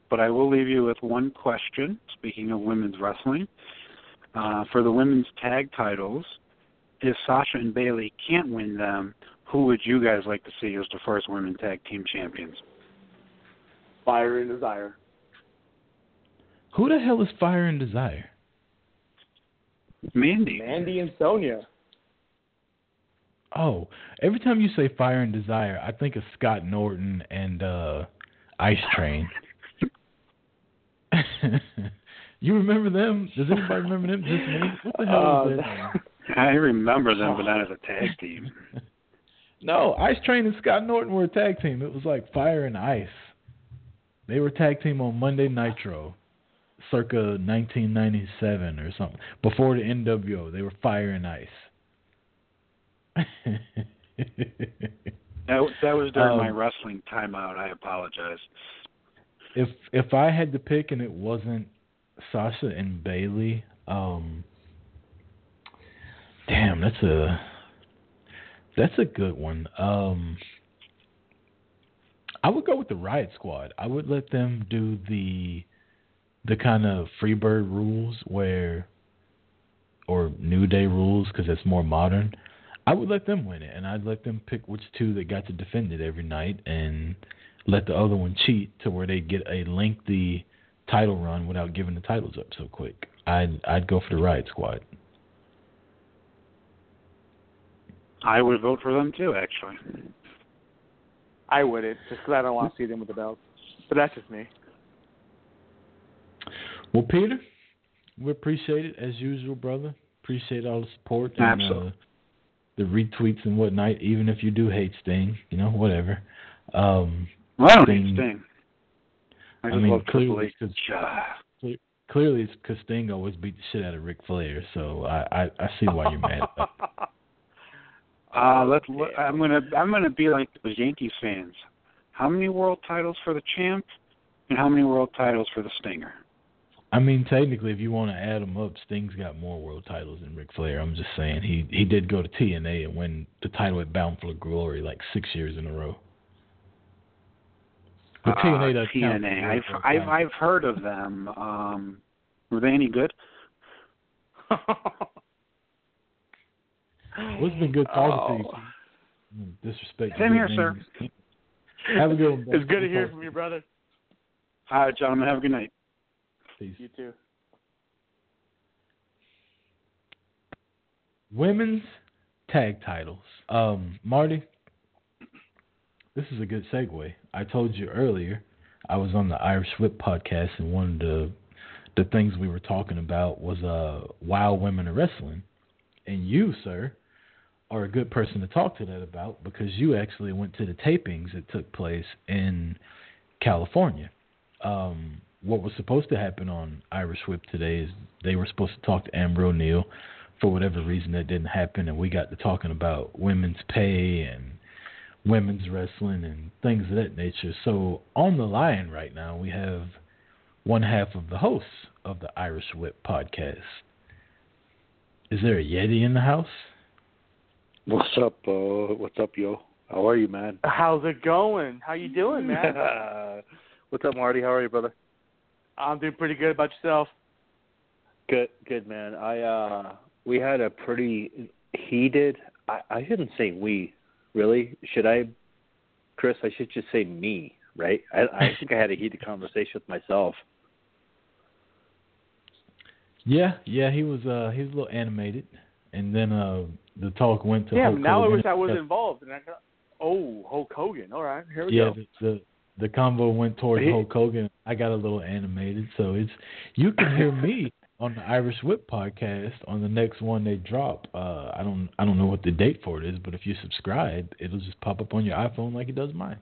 But I will leave you with one question. Speaking of women's wrestling, uh, for the women's tag titles, if Sasha and Bayley can't win them, who would you guys like to see as the first women tag team champions? Fire and Desire. Who the hell is Fire and Desire? Mandy. Mandy and Sonya. Oh, every time you say Fire and Desire, I think of Scott Norton and uh Ice Train. you remember them? Does anybody remember them? Just me? What the hell Uh, is that? I remember them, but not as a tag team. No, Ice Train and Scott Norton were a tag team. It was like Fire and Ice. They were tag team on Monday Nitro, circa 1997 or something. Before the NWO, they were Fire and Ice. That, that was during Um, my wrestling timeout. I apologize. if if I had to pick and it wasn't Sasha and Bayley, um damn, that's a that's a good one. Um I would go with the Riot Squad. I would let them do the the kind of Freebird rules where or New Day rules because it's more modern. I would let them win it, and I'd let them pick which two that got to defend it every night, and let the other one cheat to where they get a lengthy title run without giving the titles up so quick. I'd I'd go for the Riot Squad. I would vote for them too, actually. I wouldn't, just because I don't want to see them with the belts. But that's just me. Well, Peter, we appreciate it as usual, brother. Appreciate all the support and uh, Absolutely. the retweets and whatnot. Even if you do hate Sting, you know, whatever. Um, Well, I don't Sting- hate Sting. I I mean, clearly, H. it's 'cause- clearly Sting always beat the shit out of Ric Flair. So I I, I see why you're mad. Uh, let's. Let, I'm gonna. I'm gonna be like those Yankees fans. How many world titles for the champ, and how many world titles for the Stinger? I mean, technically, if you want to add them up, Sting's got more world titles than Ric Flair. I'm just saying he he did go to TNA and win the title at Bound for Glory like six years in a row. But Uh, TNA does count TNA. for I've I've. I've heard of them. Um, were they any good? Well, it's been good talking to Oh. you. Disrespect. Same here, sir. Have a good one. It's good to hear from you, brother. All right, gentlemen. Have a good night. Peace. You too. Women's tag titles. Um, Marty, this is a good segue. I told you earlier I was on the Irish Whip podcast, and one of the the things we were talking about was uh Wild Women of Wrestling, and you, sir, are a good person to talk to that about because you actually went to the tapings that took place in California. Um, what was supposed to happen on Irish Whip today is they were supposed to talk to Amber O'Neal for whatever reason that didn't happen and we got to talking about women's pay and women's wrestling and things of that nature. So on the line right now we have one half of the hosts of the Irish Whip podcast. Is there a Yeti in the house? What's up? Uh, what's up, yo? How are you, man? How's it going? How you doing, man? What's up, Marty? How are you, brother? I'm doing pretty good. About yourself? Good, good, man. I uh we had a pretty heated. I, I shouldn't say we, really. Should I, Chris? I should just say me, right? I, I think I had a heated conversation with myself. Yeah, yeah, he was uh he was a little animated, and then uh the talk went to Yeah, Hulk now Hogan. I wish I was involved. And I got, oh, Hulk Hogan. All right, here we yeah, go. the, the the convo went towards He- Hulk Hogan. I got a little animated, so it's you can hear me on the Irish Whip podcast on the next one they drop. Uh, I don't I don't know what the date for it is, but if you subscribe, it'll just pop up on your iPhone like it does mine.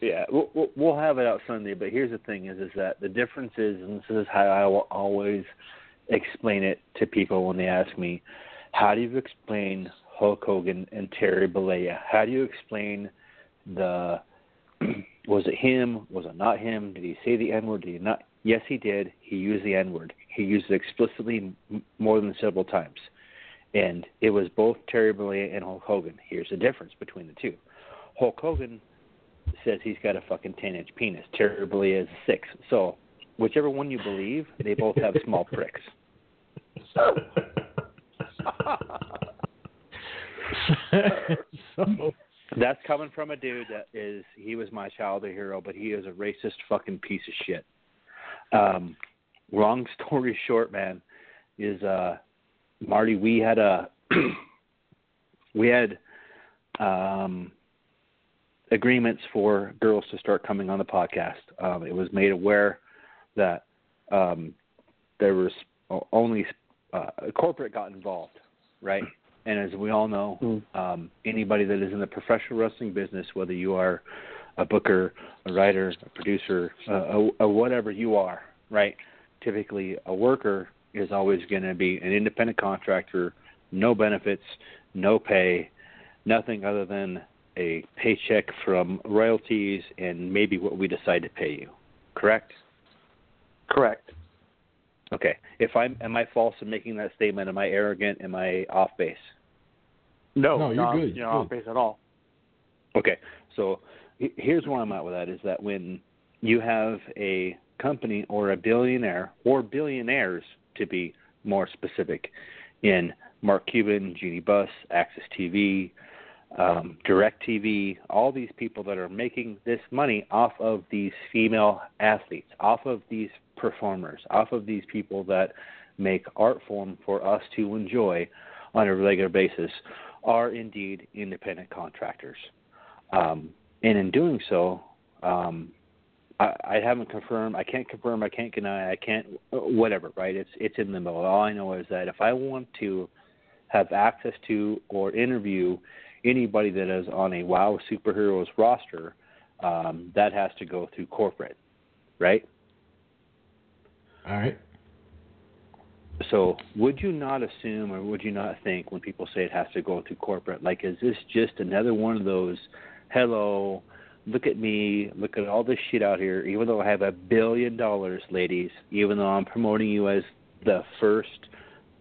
Yeah, we'll, we'll- have it out Sunday. But here's the thing: is is that the difference is, and this is how I will always explain it to people when they ask me, how do you explain Hulk Hogan and Terry Bollea? How do you explain the was it him? Was it not him? Did he say the N word? Did he not? Yes, he did. He used the N word. He used it explicitly more than several times, and it was both Terry Bollea and Hulk Hogan. Here's the difference between the two. Hulk Hogan says he's got a fucking ten inch penis. Terry Bollea is six. So whichever one you believe, they both have small pricks. so That's coming from a dude that is he was my childhood hero, but he is a racist fucking piece of shit. Um long story short, man, is uh Marty, we had a we had um agreements for girls to start coming on the podcast. Um it was made aware that um there was only uh, corporate got involved, right? And as we all know, um, anybody that is in the professional wrestling business, whether you are a booker, a writer, a producer, uh, a, a whatever you are, right? Typically, a worker is always going to be an independent contractor, no benefits, no pay, nothing other than a paycheck from royalties and maybe what we decide to pay you. Correct? Correct. Okay. If I'm am I false in making that statement? Am I arrogant? Am I off base? No, No, you're not, good, You're not off base at all. Okay. So he- here's where I'm at with that is that when you have a company or a billionaire or billionaires to be more specific in Mark Cuban, Jeanie Buss, AXS TV, um, Direct TV, all these people that are making this money off of these female athletes, off of these performers, off of these people that make art form for us to enjoy on a regular basis, are indeed independent contractors. Um, and in doing so, um, I, I haven't confirmed. I can't confirm. I can't deny. I can't whatever. Right? It's it's in limbo. All I know is that if I want to have access to or interview anybody that is on a WoW superheroes roster, um, that has to go through corporate, right? all right. So, would you not assume or would you not think when people say it has to go through corporate, like, is this just another one of those, hello, look at me, look at all this shit out here, even though I have a billion dollars, ladies, even though I'm promoting you as the first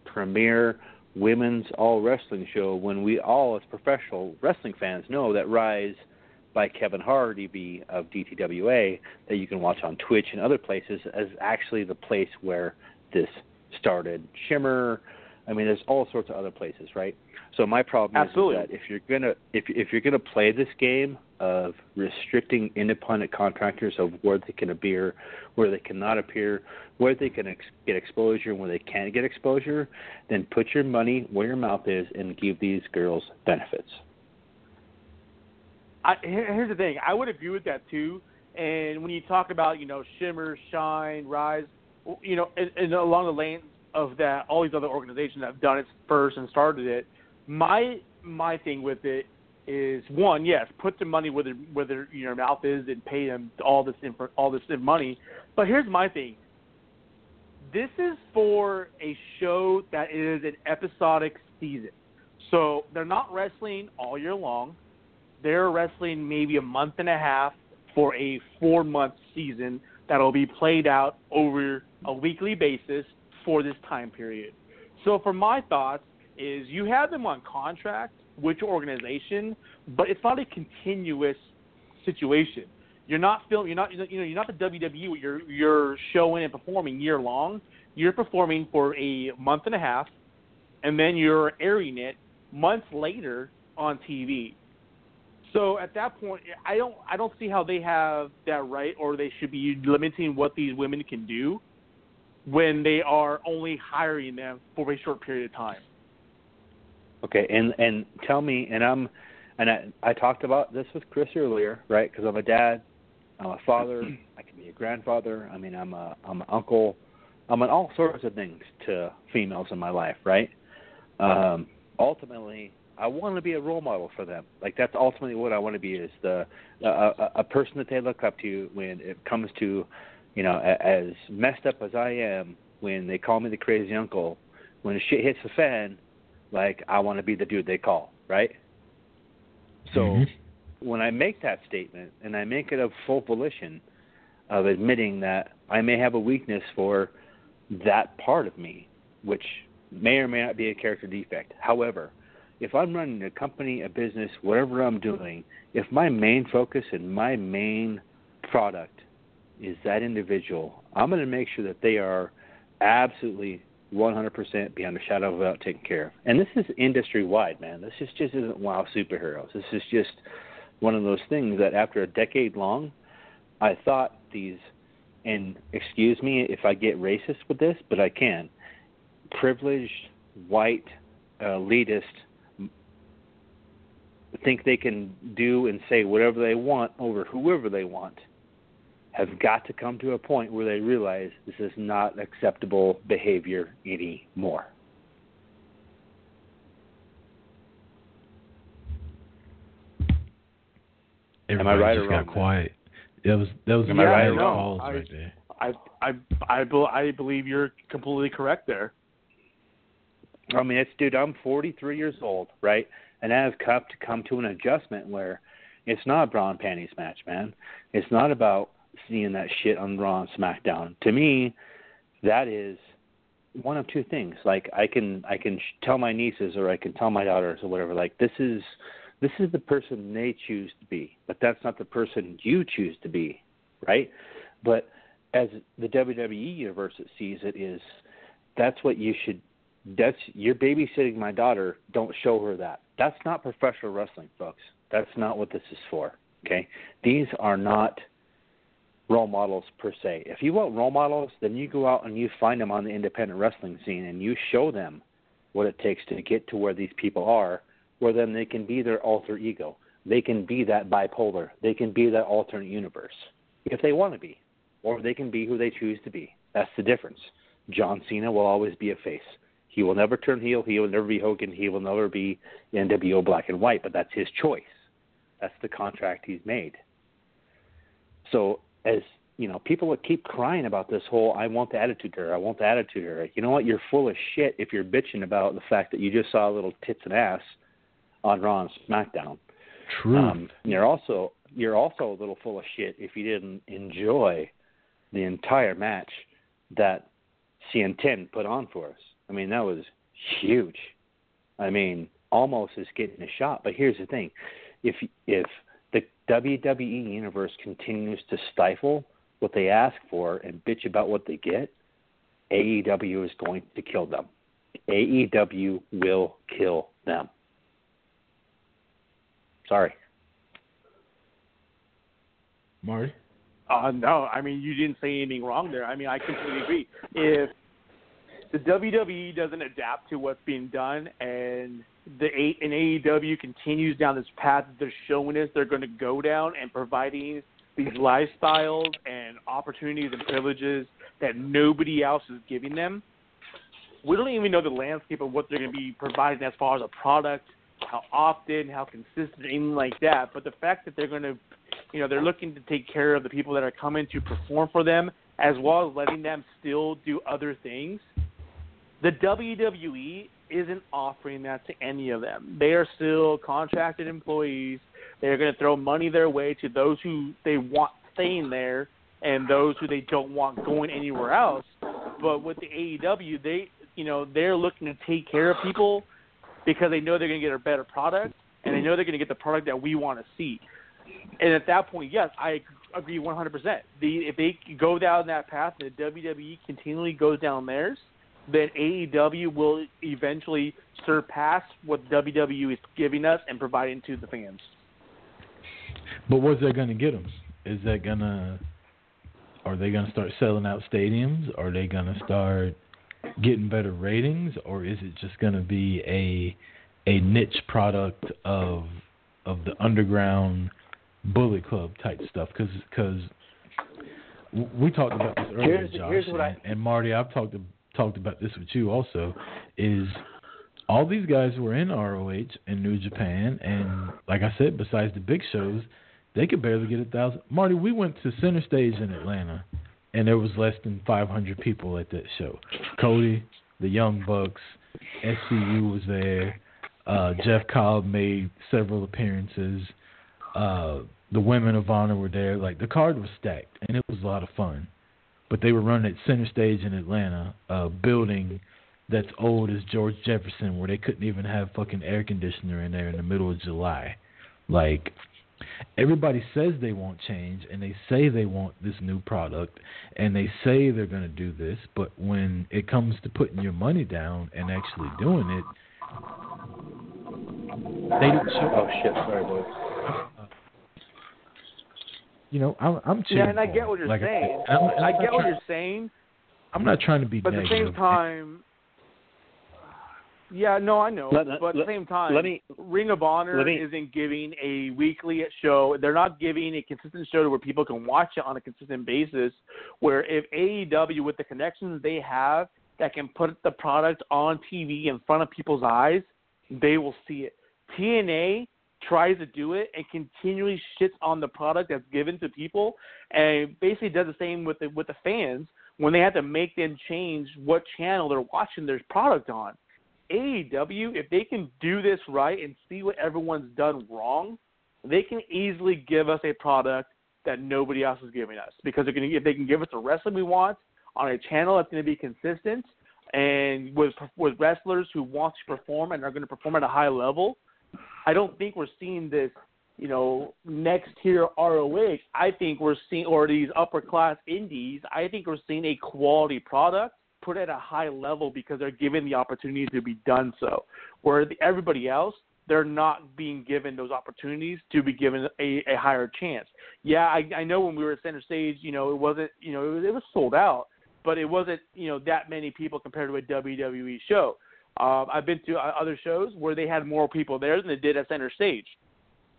premier women's all wrestling show, when we all, as professional wrestling fans, know that Rise by Kevin Hardy of DTWA, that you can watch on Twitch and other places, is actually the place where this started. Shimmer, I mean, there's all sorts of other places, right? So my problem is- Absolutely. is that if you're gonna if if you're gonna play this game of restricting independent contractors of where they can appear, where they cannot appear, where they can ex- get exposure, and where they can't get exposure, then put your money where your mouth is and give these girls benefits. I, here's the thing. I would agree with that too. And when you talk about you know Shimmer, Shine, Rise, you know, and, and along the lane of that, all these other organizations have done it first and started it. My my thing with it is one, yes, put the money where where their your mouth is and pay them all this inf- all this money. But here's my thing. This is for a show that is an episodic season. So they're not wrestling all year long they're wrestling maybe a month and a half for a four month season that'll be played out over a weekly basis for this time period. So for my thoughts is you have them on contract which organization, but it's not a continuous situation. You're not film. You're not. You know. You're not the WWE. Where you're you're showing and performing year long. You're performing for a month and a half, and then you're airing it months later on TV. So at that point, I don't I don't see how they have that right, or they should be limiting what these women can do when they are only hiring them for a short period of time. Okay, and and tell me, and I'm, and I I talked about this with Chris earlier, right? Because I'm a dad, I'm a father, I can be a grandfather. I mean, I'm a I'm an uncle, I'm an all sorts of things to females in my life, right? Um, ultimately, I want to be a role model for them. Like that's ultimately what I want to be is the a, a, a person that they look up to when it comes to, you know, as messed up as I am. When they call me the crazy uncle, when shit hits the fan, like I want to be the dude they call, right? So Mm-hmm. when I make that statement and I make it of full volition of admitting that I may have a weakness for that part of me, which may or may not be a character defect. However, if I'm running a company, a business, whatever I'm doing, if my main focus and my main product is that individual, I'm going to make sure that they are absolutely 100% beyond a shadow of a doubt taken care of. And this is industry wide, man. This is just isn't wow superheroes. This is just one of those things that after a decade long, I thought these, and excuse me if I get racist with this, but I can, privileged, white, elitist think they can do and say whatever they want over whoever they want have got to come to a point where they realize this is not acceptable behavior anymore. Everybody right just or got wrong, man? quiet. That was that was Am I a right or wrong? I- right there. I I I, bel I believe you're completely correct there. I mean, it's dude. I'm 43 years old, right? And I've come to come to an adjustment where it's not and panties match, man. It's not about seeing that shit on Raw and SmackDown. To me, that is one of two things. Like I can I can tell my nieces or I can tell my daughters or whatever. Like this is this is the person they choose to be, but that's not the person you choose to be, right? But as the WWE universe sees it is that's what you should that's you're babysitting my daughter don't show her that that's not professional wrestling folks that's not what this is for okay these are not role models per se if you want role models then you go out and you find them on the independent wrestling scene and you show them what it takes to get to where these people are where then they can be their alter ego they can be that bipolar they can be that alternate universe if they want to be or they can be who they choose to be that's the difference john cena will always be a face he will never turn heel. He will never be Hogan. He will never be NWO black and white. But that's his choice. That's the contract he's made. So as you know, people that keep crying about this whole "I want the attitude era," I want the attitude era. You know what? You're full of shit if you're bitching about the fact that you just saw a little tits and ass on Raw and SmackDown. True. Um, you're also you're also a little full of shit if you didn't enjoy the entire match that CN10 put on for us. I mean, that was huge. I mean, almost as getting a shot. But here's the thing: if if WWE universe continues to stifle what they ask for and bitch about what they get, AEW is going to kill them. AEW will kill them. Sorry. Marty? Uh, no, I mean you didn't say anything wrong there. I mean I completely agree. If the WWE doesn't adapt to what's being done, and the A- and AEW continues down this path that they're showing us they're going to go down and providing these lifestyles and opportunities and privileges that nobody else is giving them. We don't even know the landscape of what they're going to be providing as far as a product, how often, how consistent, anything like that. But the fact that they're going to, you know, they're looking to take care of the people that are coming to perform for them, as well as letting them still do other things. The WWE isn't offering that to any of them. They are still contracted employees. They're going to throw money their way to those who they want staying there and those who they don't want going anywhere else. But with the AEW, they, you know, they're looking to take care of people because they know they're going to get a better product and they know they're going to get the product that we want to see. And at that point, yes, I agree 100%. The if they go down that path and the WWE continually goes down theirs, then AEW will eventually surpass what WWE is giving us and providing to the fans. But what's that going to get them? Is that going to are they going to start selling out stadiums? Are they going to start getting better ratings, or is it just going to be a a niche product of of the underground Bullet Club type stuff? Because because we talked about this earlier, Here's- Josh, here's what I- and, and Marty. I've talked talked about this with you also. Is all these guys were in ROH and New Japan, and like I said, besides the big shows, they could barely get a thousand. Marty, we went to Center Stage in Atlanta, and there was less than 500 people at that show. Cody, the Young Bucks, SCU was there. Uh, Jeff Cobb made several appearances. Uh, the Women of Honor were there. Like the card was stacked, and it was a lot of fun. But they were running at Center Stage in Atlanta, a building that's old as George Jefferson, where they couldn't even have fucking air conditioner in there in the middle of July. Like everybody says they want change and they say they want this new product and they say they're going to do this, but when it comes to putting your money down and actually doing it, they don't show. Oh shit! Sorry, boys. You know, I'm, I'm cheering. Yeah, and I get what you're Like saying. I'm- I'm I not get what trying- you're saying, I'm not trying to be but at the same time, yeah, no, I know. Let- but at the same time, let me- Ring of Honor let me- isn't giving a weekly show. They're not giving a consistent show to where people can watch it on a consistent basis. Where if AEW with the connections they have that can put the product on TV in front of people's eyes, they will see it. TNA tries to do it and continually shits on the product that's given to people, and basically does the same with the with the fans when they have to make them change what channel they're watching their product on. AEW, if they can do this right and see what everyone's done wrong, they can easily give us a product that nobody else is giving us because they're going to if they can give us the wrestling we want on a channel that's going to be consistent and with with wrestlers who want to perform and are going to perform at a high level. I don't think we're seeing this, you know, next tier ROH. I think we're seeing or these upper class indies. I think we're seeing a quality product put at a high level because they're given the opportunity to be done so. Where the, everybody else, they're not being given those opportunities to be given a, a higher chance. Yeah, I, I know when we were at center stage, you know, it wasn't, you know, it was, it was sold out, but it wasn't, you know, that many people compared to a WWE show. Um, I've been to uh, other shows where they had more people there than they did at center stage.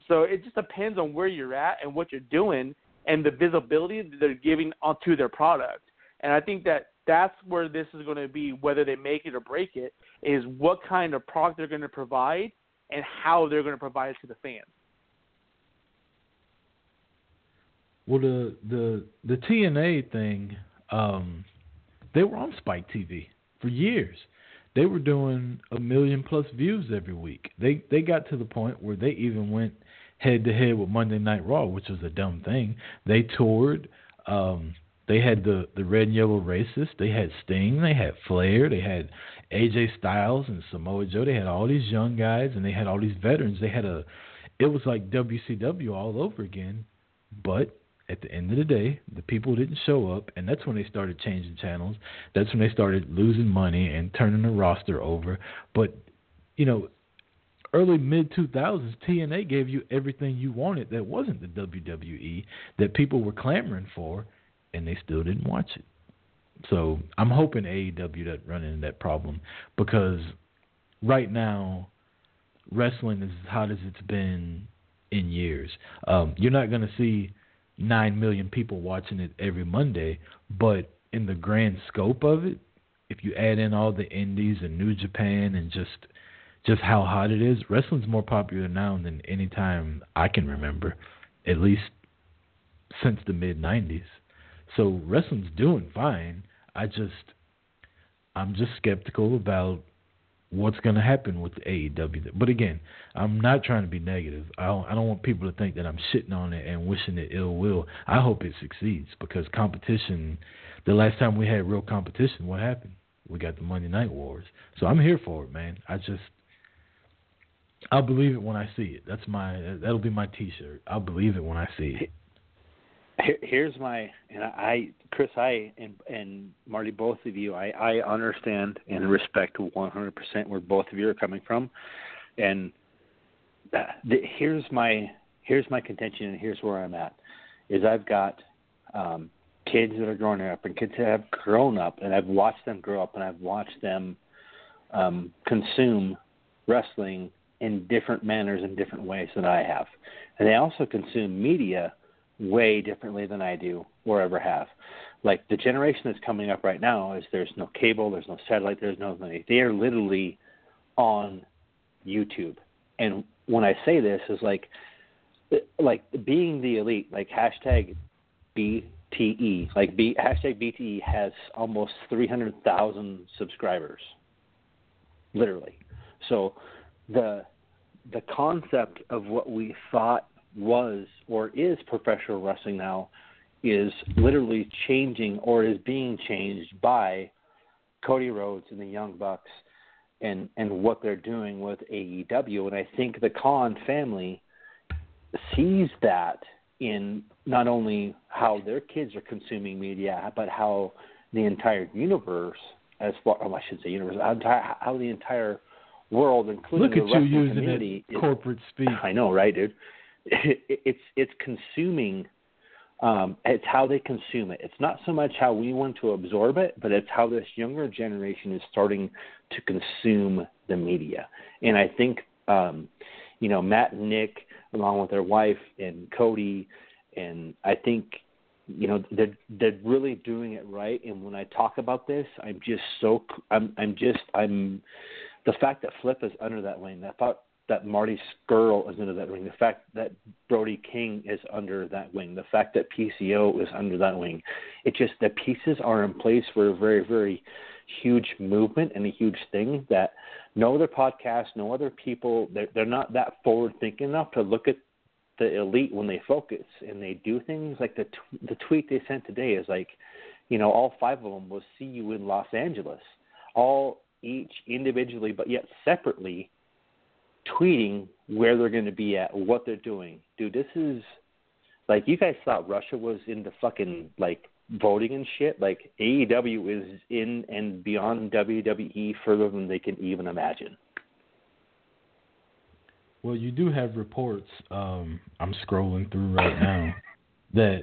So it just depends on where you're at and what you're doing and the visibility that they're giving onto their product. And I think that that's where this is going to be, whether they make it or break it, is what kind of product they're going to provide and how they're going to provide it to the fans. Well, the the the TNA thing, um, they were on Spike TV for years. They were doing a million plus views every week. They they got to the point where they even went head to head with Monday Night Raw, which was a dumb thing. They toured. Um, they had the the red and yellow racist. They had Sting. They had Flair. They had AJ Styles and Samoa Joe. They had all these young guys and they had all these veterans. They had a. It was like WCW all over again, but at the end of the day, the people didn't show up, and that's when they started changing channels. That's when they started losing money and turning the roster over. But you know, early mid 2000s, TNA gave you everything you wanted that wasn't the WWE that people were clamoring for, and they still didn't watch it. So I'm hoping AEW doesn't run into that problem because right now, wrestling is as hot as it's been in years. Um, you're not going to see nine million people watching it every Monday, but in the grand scope of it, if you add in all the indies and New Japan and just just how hot it is, wrestling's more popular now than any time I can remember, at least since the mid '90s. So wrestling's doing fine. I just I'm just skeptical about what's going to happen with the AEW. But again, I'm not trying to be negative. I don't, I don't want people to think that I'm shitting on it and wishing it ill will. I hope it succeeds because competition. The last time we had real competition, what happened? We got the Monday Night Wars. So I'm here for it, man. I just I'll believe it when I see it. That's my that'll be my T-shirt. I'll believe it when I see it. Here, here's my and I, Chris, I and and Marty, both of you, I I understand and respect 100% where both of you are coming from, and the, here's my here's my contention and here's where I'm at, is I've got um, kids that are growing up and kids that have grown up and I've watched them grow up and I've watched them um, consume wrestling in different manners and different ways than I have, and they also consume media way differently than I do or ever have. Like the generation that's coming up right now is there's no cable, there's no satellite, there's no. They are literally on YouTube. And when I say this is like like being the elite, like hashtag BTE, like B hashtag BTE has almost three hundred thousand subscribers. Literally. So the the concept of what we thought was or is professional wrestling now is literally changing or is being changed by Cody Rhodes and the Young Bucks and and what they're doing with AEW and I think the Khan family sees that in not only how their kids are consuming media but how the entire universe as far oh, I should say universe how, how the entire world including Look at the you using community it corporate speak. I know right dude it's it's consuming um, it's how they consume it. It's not so much how we want to absorb it, but it's how this younger generation is starting to consume the media. And I think, um, you know, Matt and Nick, along with their wife and Cody, and I think, you know, they're they're really doing it right. And when I talk about this, I'm just so I'm I'm just I'm the fact that Flip is under that wing. I thought that Marty Scurll is under that wing, the fact that Brody King is under that wing, the fact that PCO is under that wing. It just the pieces are in place for a very, very huge movement and a huge thing that no other podcast, no other people, they're, they're not that forward thinking enough to look at the elite when they focus and they do things. Like the t- the tweet they sent today is like, you know, all five of them will see you in Los Angeles, all each individually but yet separately tweeting where they're going to be at, what they're doing. Dude, this is like you guys thought Russia was into fucking like voting and shit. Like AEW is in and beyond WWE further than they can even imagine. Well, you do have reports. Um, I'm scrolling through right now that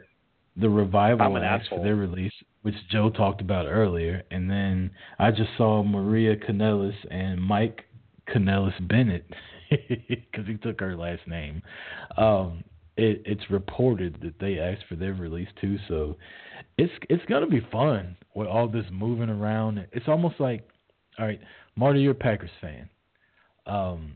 the revival asked for their release, which Joe talked about earlier, and then I just saw Maria Kanellis and Mike Kanellis Bennett because he took her last name. Um, it, it's reported that they asked for their release too, so it's it's gonna be fun with all this moving around. It's almost like, all right, Marty, you're a Packers fan. Um,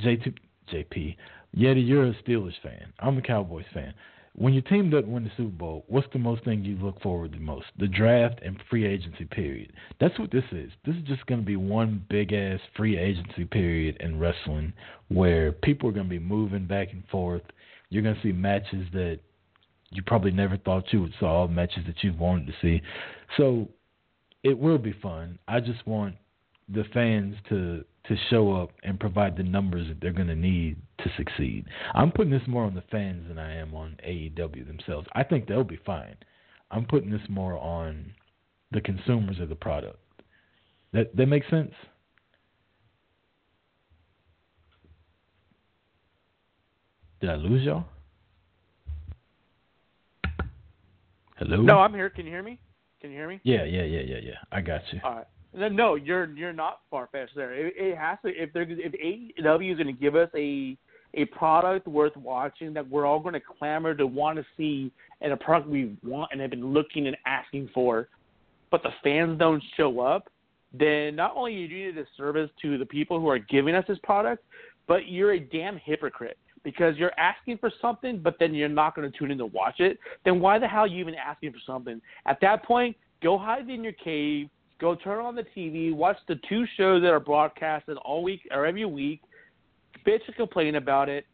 JT, JP, Yeti, you're a Steelers fan. I'm a Cowboys fan when your team doesn't win the Super Bowl, what's the most thing you look forward to most? The draft and free agency period. That's what this is. This is just going to be one big ass free agency period in wrestling where people are going to be moving back and forth. You're going to see matches that you probably never thought you would saw, matches that you've wanted to see. So it will be fun. I just want the fans to to show up and provide the numbers that they're going to need to succeed. I'm putting this more on the fans than I am on AEW themselves. I think they'll be fine. I'm putting this more on the consumers of the product. That that makes sense. Did I lose y'all? Hello. No, I'm here. Can you hear me? Can you hear me? Yeah, yeah, yeah, yeah, yeah. I got you. All right. No, you're you're not far fetched there. It, it has to if they're if AEW is going to give us a a product worth watching that we're all going to clamor to want to see and a product we want and have been looking and asking for, but the fans don't show up, then not only are you doing a disservice to the people who are giving us this product, but you're a damn hypocrite because you're asking for something, but then you're not going to tune in to watch it. Then why the hell are you even asking for something? At that point, go hide in your cave Go turn on the TV, watch the two shows that are broadcasted all week or every week, bitch and complain about it,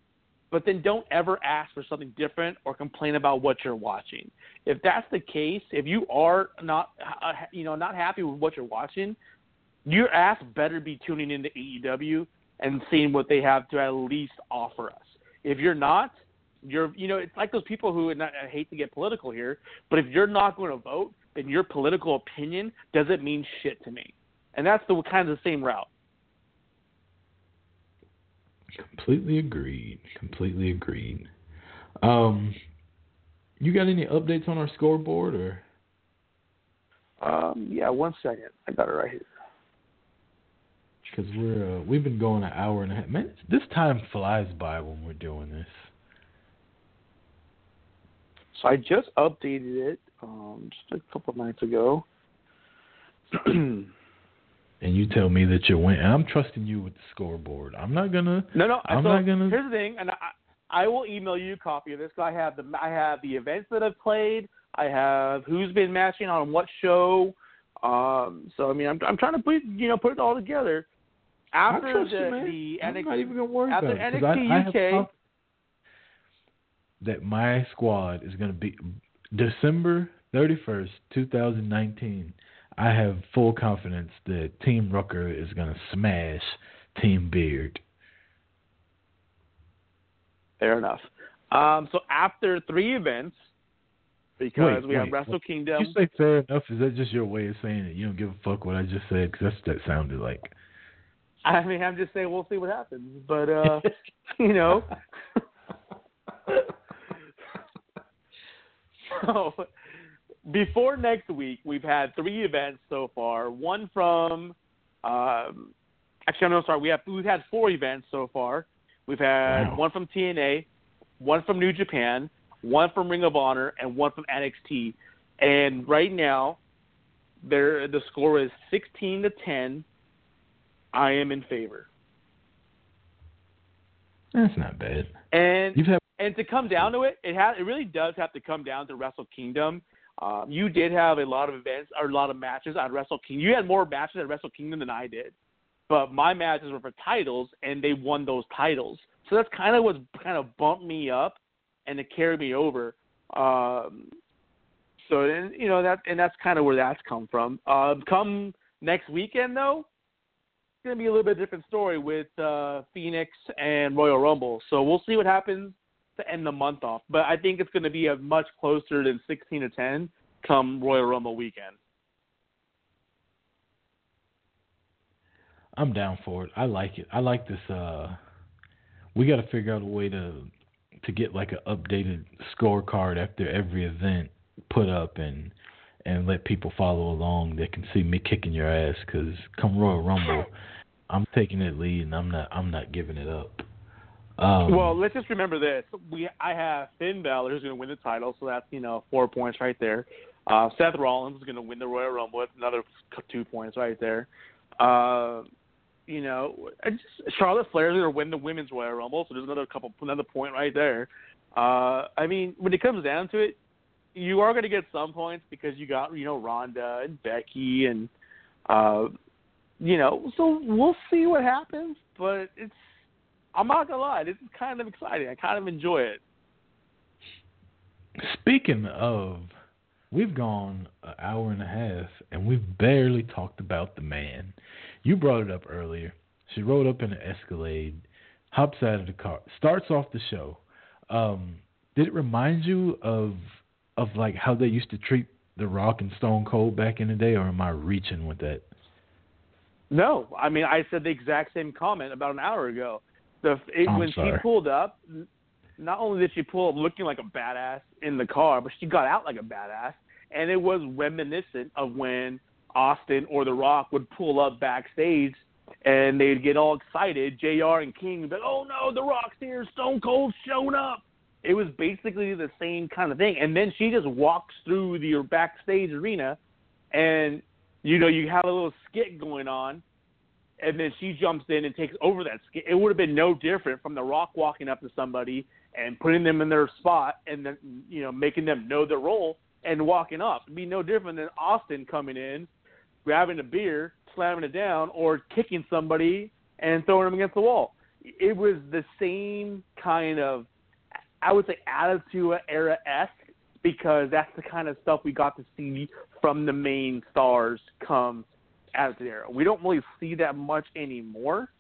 but then don't ever ask for something different or complain about what you're watching. If that's the case, if you are not uh, you know not happy with what you're watching, your ass better be tuning into AEW and seeing what they have to at least offer us. If you're not, you're you know it's like those people who and I I hate to get political here, but if you're not going to vote, then your political opinion doesn't mean shit to me, and that's the kind of the same route. Completely agreed. Completely agreed. Um, you got any updates on our scoreboard or? Um, yeah, one second, I got it right here. Because we're uh, we've been going an hour and a half. Man, this time flies by when we're doing this. So I just updated it um, just a couple of nights ago. And you tell me that you win. And I'm trusting you with the scoreboard. I'm not gonna. No, no. I'm so not gonna. Here's the thing, and I, I will email you a copy of this. I have the I have the events that I've played. I have who's been matching on what show. Um, so I mean, I'm I'm trying to put you know put it all together. After I the you, the I'm NXT, not even gonna worry after about it. NXT I, I UK, conf- that my squad is gonna be December 31st, 2019. I have full confidence that Team Rucker is gonna smash Team Beard. fair enough. Um, so after three events, because Wait, we have Wrestle wait. Kingdom. You say fair enough? Is that just your way of saying it? You don't give a fuck what I just said? Because that's what that sounded like. I mean, I'm just saying we'll see what happens, but uh, you know. so before next week, we've had three events so far. One from, um, actually, no, sorry, we have we've had four events so far. We've had Wow. one from TNA, one from New Japan, one from Ring of Honor, and one from NXT. And right now, there the score is 16 to 10. I am in favor. That's not bad. And had and to come down to it, it has it really does have to come down to Wrestle Kingdom. Um, you did have a lot of events or a lot of matches on Wrestle Kingdom. You had more matches at Wrestle Kingdom than I did, but my matches were for titles, and they won those titles. So that's kind of what kind of bumped me up and it carried me over. Um, so and you know that and that's kind of where that's come from. Um, come next weekend though, it's gonna be a little bit different story with uh, Phoenix and Royal Rumble. So we'll see what happens to end the month off. But I think it's going to be a much closer than 16 to 10 come Royal Rumble weekend. I'm down for it. I like it. I like this. Uh, we got to figure out a way to to get like an updated scorecard after every event put up and and let people follow along. They can see me kicking your ass because come Royal Rumble, I'm taking that lead and I'm not I'm not giving it up. Um, well, let's just remember this: we I have Finn Balor who's going to win the title, so that's you know four points right there. Uh, Seth Rollins is going to win the Royal Rumble, that's another two points right there. Uh, you know, just, Charlotte Flair's going to win the Women's Royal Rumble, so there's another couple another point right there. Uh, I mean, when it comes down to it, you are going to get some points because you got you know Ronda and Becky and uh, you know, so we'll see what happens. But it's I'm not gonna lie, this is kind of exciting. I kind of enjoy it. Speaking of, we've gone an hour and a half and we've barely talked about the man. You brought it up earlier. She rode up in an Escalade, hops out of the car, starts off the show. Um, did it remind you of of like how they used to treat The Rock and Stone Cold back in the day, or am I reaching with that? No, I mean I said the exact same comment about an hour ago. The it, I'm when she pulled up, not only did she pull up looking like a badass in the car, but she got out like a badass, and it was reminiscent of when Austin or The Rock would pull up backstage and they'd get all excited. J.R. and King would be like, "Oh no, The Rock's here! Stone Cold's shown up!" It was basically the same kind of thing. And then she just walks through the backstage arena, and you know you have a little skit going on, and then she jumps in and takes over that skit. It would have been no different from The Rock walking up to somebody and putting them in their spot, and then you know making them know their role and walking up. It'd be no different than Austin coming in, grabbing a beer, slamming it down, or kicking somebody and throwing them against the wall. It was the same kind of, I would say, Attitude Era esque because that's the kind of stuff we got to see from the main stars come Attitude there. We don't really see that much anymore.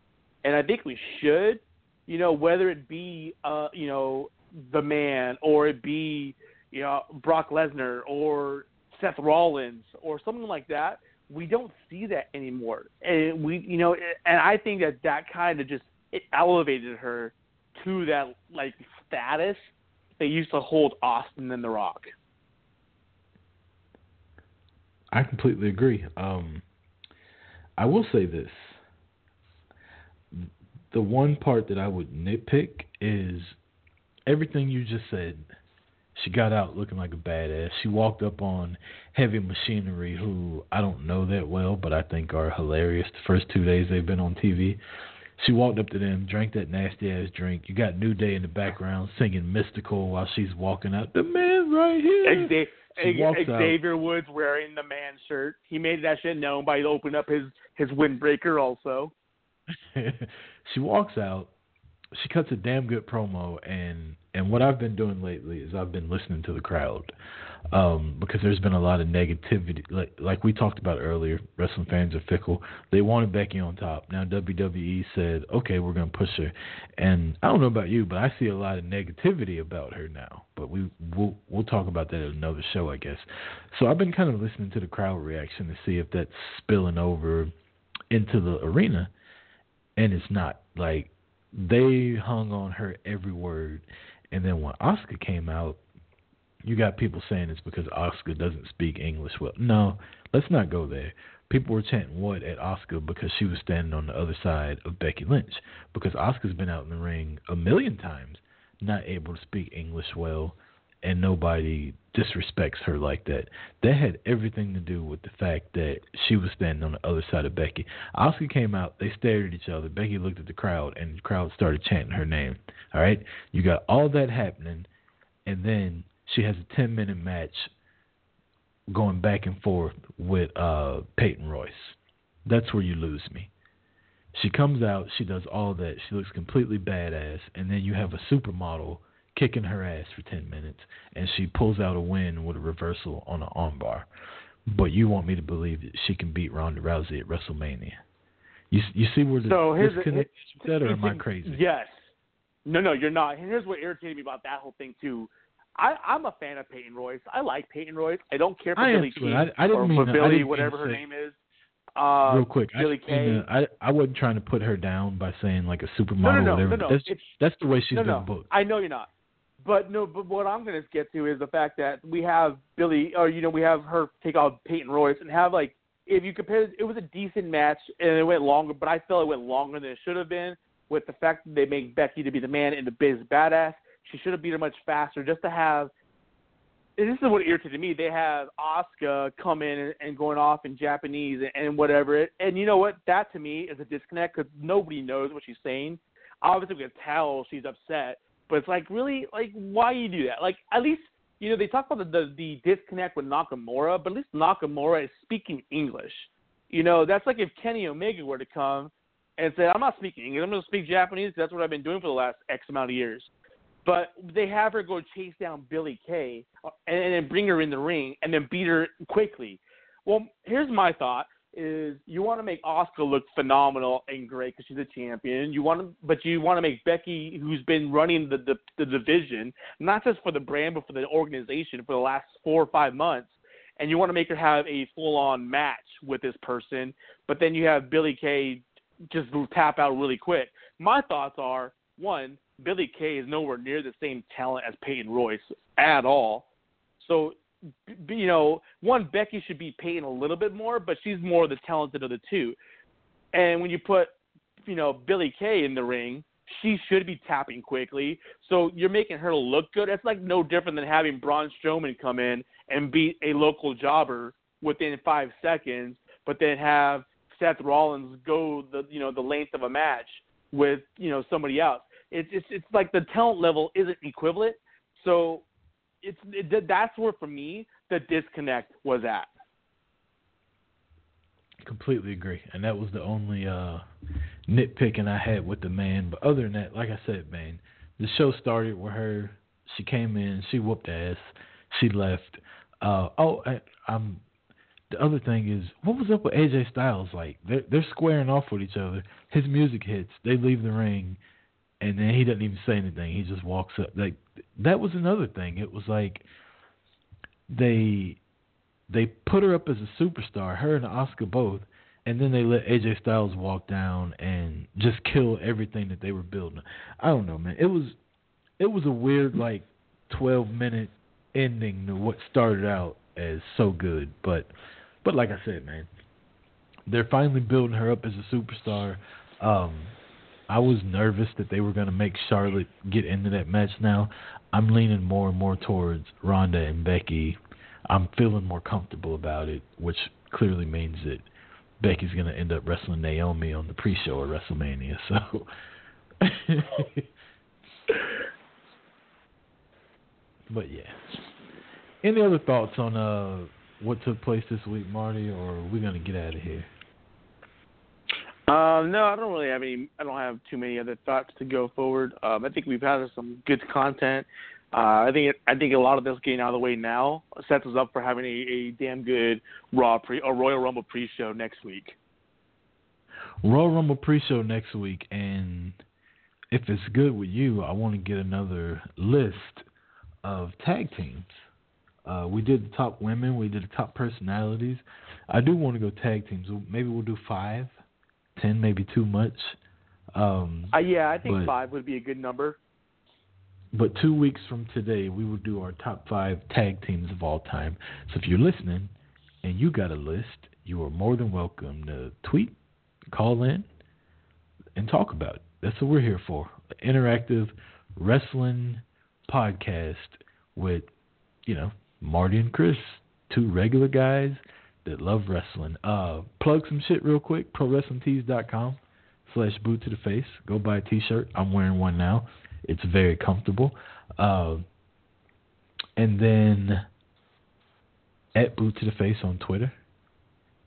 and I think we should. You know, whether it be uh, you know the man or it be you know Brock Lesnar or Seth Rollins or something like that. We don't see that anymore, and we you know, and I think that that kind of just it elevated her to that like status they used to hold Austin and The Rock. I completely agree. Um, I will say this: the one part that I would nitpick is everything you just said. She got out looking like a badass. She walked up on Heavy Machinery, who I don't know that well, but I think are hilarious. The first two days they've been on TV, she walked up to them, drank that nasty ass drink. You got New Day in the background singing mystical while she's walking out. The man right here. Xavier, Xavier Woods wearing the man shirt. He made that shit known by opening up his his windbreaker also. she walks out. She cuts a damn good promo, and and what I've been doing lately is I've been listening to the crowd um, because there's been a lot of negativity. Like like we talked about earlier, wrestling fans are fickle. They wanted Becky on top. Now WWE said, okay, we're gonna push her. And I don't know about you, but I see a lot of negativity about her now. But we we'll we'll talk about that at another show, I guess. So I've been kind of listening to the crowd reaction to see if that's spilling over into the arena, and it's not. Like they hung on her every word. And then when Asuka came out, you got people saying it's because Asuka doesn't speak English well. No, let's not go there. People were chanting what at Asuka because she was standing on the other side of Becky Lynch. Because Asuka's been out in the ring a million times, not able to speak English well, and nobody disrespects her like that. That had everything to do with the fact that she was standing on the other side of Becky. Asuka came out, they stared at each other. Becky looked at the crowd, and the crowd started chanting her name. All right, you got all that happening, and then she has a 10 minute match going back and forth with uh, Peyton Royce. That's where you lose me. She comes out, she does all that, she looks completely badass, and then you have a supermodel kicking her ass for 10 minutes, and she pulls out a win with a reversal on an armbar. But you want me to believe that she can beat Ronda Rousey at WrestleMania? You you see where the so here's disconnect is or am I crazy? Yes. No, no, you're not. And here's what irritated me about that whole thing too. I, I'm a fan of Peyton Royce. I like Peyton Royce. I don't care for I Billie Kay I, I didn't or mean for to, Billie, whatever her name is. Uh, Real quick, Billie I, Kay. I I wasn't trying to put her down by saying like a supermodel No, no, no, or whatever. no, no. That's, It's- that's the way she's no, been no. booked. I know you're not. But no, but what I'm going to get to is the fact that we have Billie, or you know, we have her take out Peyton Royce and have like, if you compare, it was a decent match and it went longer, but I felt it went longer than it should have been. With the fact that they make Becky to be the man in the biz badass, she should have beat her much faster just to have. This is what irritated me. They have Asuka come in and, and going off in Japanese and, and whatever. And you know what? That to me is a disconnect because nobody knows what she's saying. Obviously, we can tell she's upset, but it's like really, like why you do that? Like at least you know they talk about the, the the disconnect with Nakamura, but at least Nakamura is speaking English. You know that's like if Kenny Omega were to come and say, "I'm not speaking English. I'm going to speak Japanese. That's what I've been doing for the last X amount of years." But they have her go chase down Billie Kay uh, and, and then bring her in the ring and then beat her quickly. Well, here's my thought: is you want to make Asuka look phenomenal and great because she's a champion. You want to, but you want to make Becky, who's been running the, the the division, not just for the brand but for the organization for the last four or five months, and you want to make her have a full-on match with this person. But then you have Billie Kay just tap out really quick. My thoughts are one, Billie Kay is nowhere near the same talent as Peyton Royce at all. So, you know, one Becky should be Peyton a little bit more, but she's more the talented of the two. And when you put, you know, Billie Kay in the ring, she should be tapping quickly. So you're making her look good. It's like no different than having Braun Strowman come in and beat a local jobber within five seconds, but then have Seth Rollins go the you know the length of a match with you know somebody else. It's it's it's like the talent level isn't equivalent. So it's it, that's where for me the disconnect was at. Completely agree, and that was the only uh, nitpicking I had with the man. But other than that, like I said, man, the show started with her. She came in, she whooped ass, she left. Uh, oh, I, I'm the other thing is, what was up with AJ Styles? Like they're they're squaring off with each other. His music hits, they leave the ring, and then he doesn't even say anything. He just walks up. Like that was another thing. It was like they they put her up as a superstar, her and Asuka both, and then they let AJ Styles walk down and just kill everything that they were building. I don't know, man. It was it was a weird like 12 minute ending to what started out as so good, but but like I said, man, they're finally building her up as a superstar. Um, I was nervous that they were going to make Charlotte get into that match. Now I'm leaning more and more towards Ronda and Becky. I'm feeling more comfortable about it, which clearly means that Becky's going to end up wrestling Naomi on the pre-show of WrestleMania. So. but yeah. Any other thoughts on uh what took place this week, Marty, or are we gonna get out of here? Um, no, I don't really have any. I don't have too many other thoughts to go forward. Um, I think we've had some good content. Uh, I think I think a lot of this getting out of the way now sets us up for having a, a damn good Raw pre a Royal Rumble pre-show next week. Royal Rumble pre-show next week, and if it's good with you, I want to get another list of tag teams. Uh, we did the top women, we did the top personalities. I do want to go tag teams. Maybe we'll do five, ten, maybe too much. Um, uh, yeah, I think but, five would be a good number. But two weeks from today, we will do our top five tag teams of all time. So if you're listening and you got a list, you are more than welcome to tweet, call in, and talk about it. That's what we're here for. Interactive wrestling podcast with, you know, Marty and Chris, two regular guys that love wrestling. Uh, plug some shit real quick. ProWrestlingTees.com slash boot to the face. Go buy a t-shirt. I'm wearing one now. It's very comfortable. Uh, and then at boot to the face on Twitter,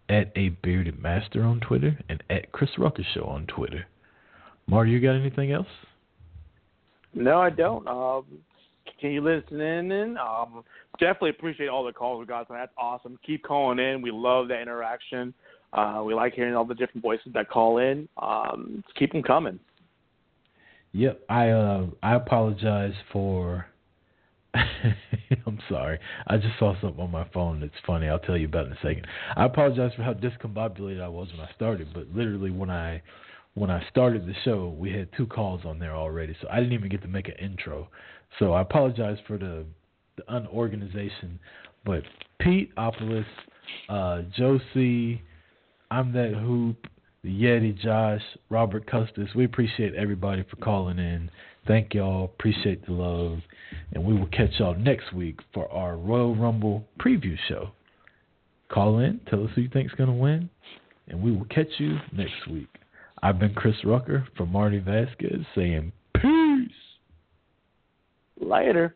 at a bearded master on Twitter, and at Chris Rucker Show on Twitter. Marty, you got anything else? No, I don't. Um, continue listening and um, definitely appreciate all the calls we got. So that's awesome. Keep calling in. We love that interaction. Uh, we like hearing all the different voices that call in. Um, keep them coming. Yep, I uh, I apologize for. I'm sorry. I just saw something on my phone that's funny. I'll tell you about it in a second. I apologize for how discombobulated I was when I started, but literally when I when I started the show, we had two calls on there already, so I didn't even get to make an intro. So I apologize for the the unorganization. But Pete Opolis, uh, Josie, I'm that hoop, the Yeti, Josh, Robert Custis. We appreciate everybody for calling in. Thank y'all. Appreciate the love. And we will catch y'all next week for our Royal Rumble preview show. Call in, tell us who you think's gonna win, and we will catch you next week. I've been Chris Rucker from Marty Vasquez saying peace. Later.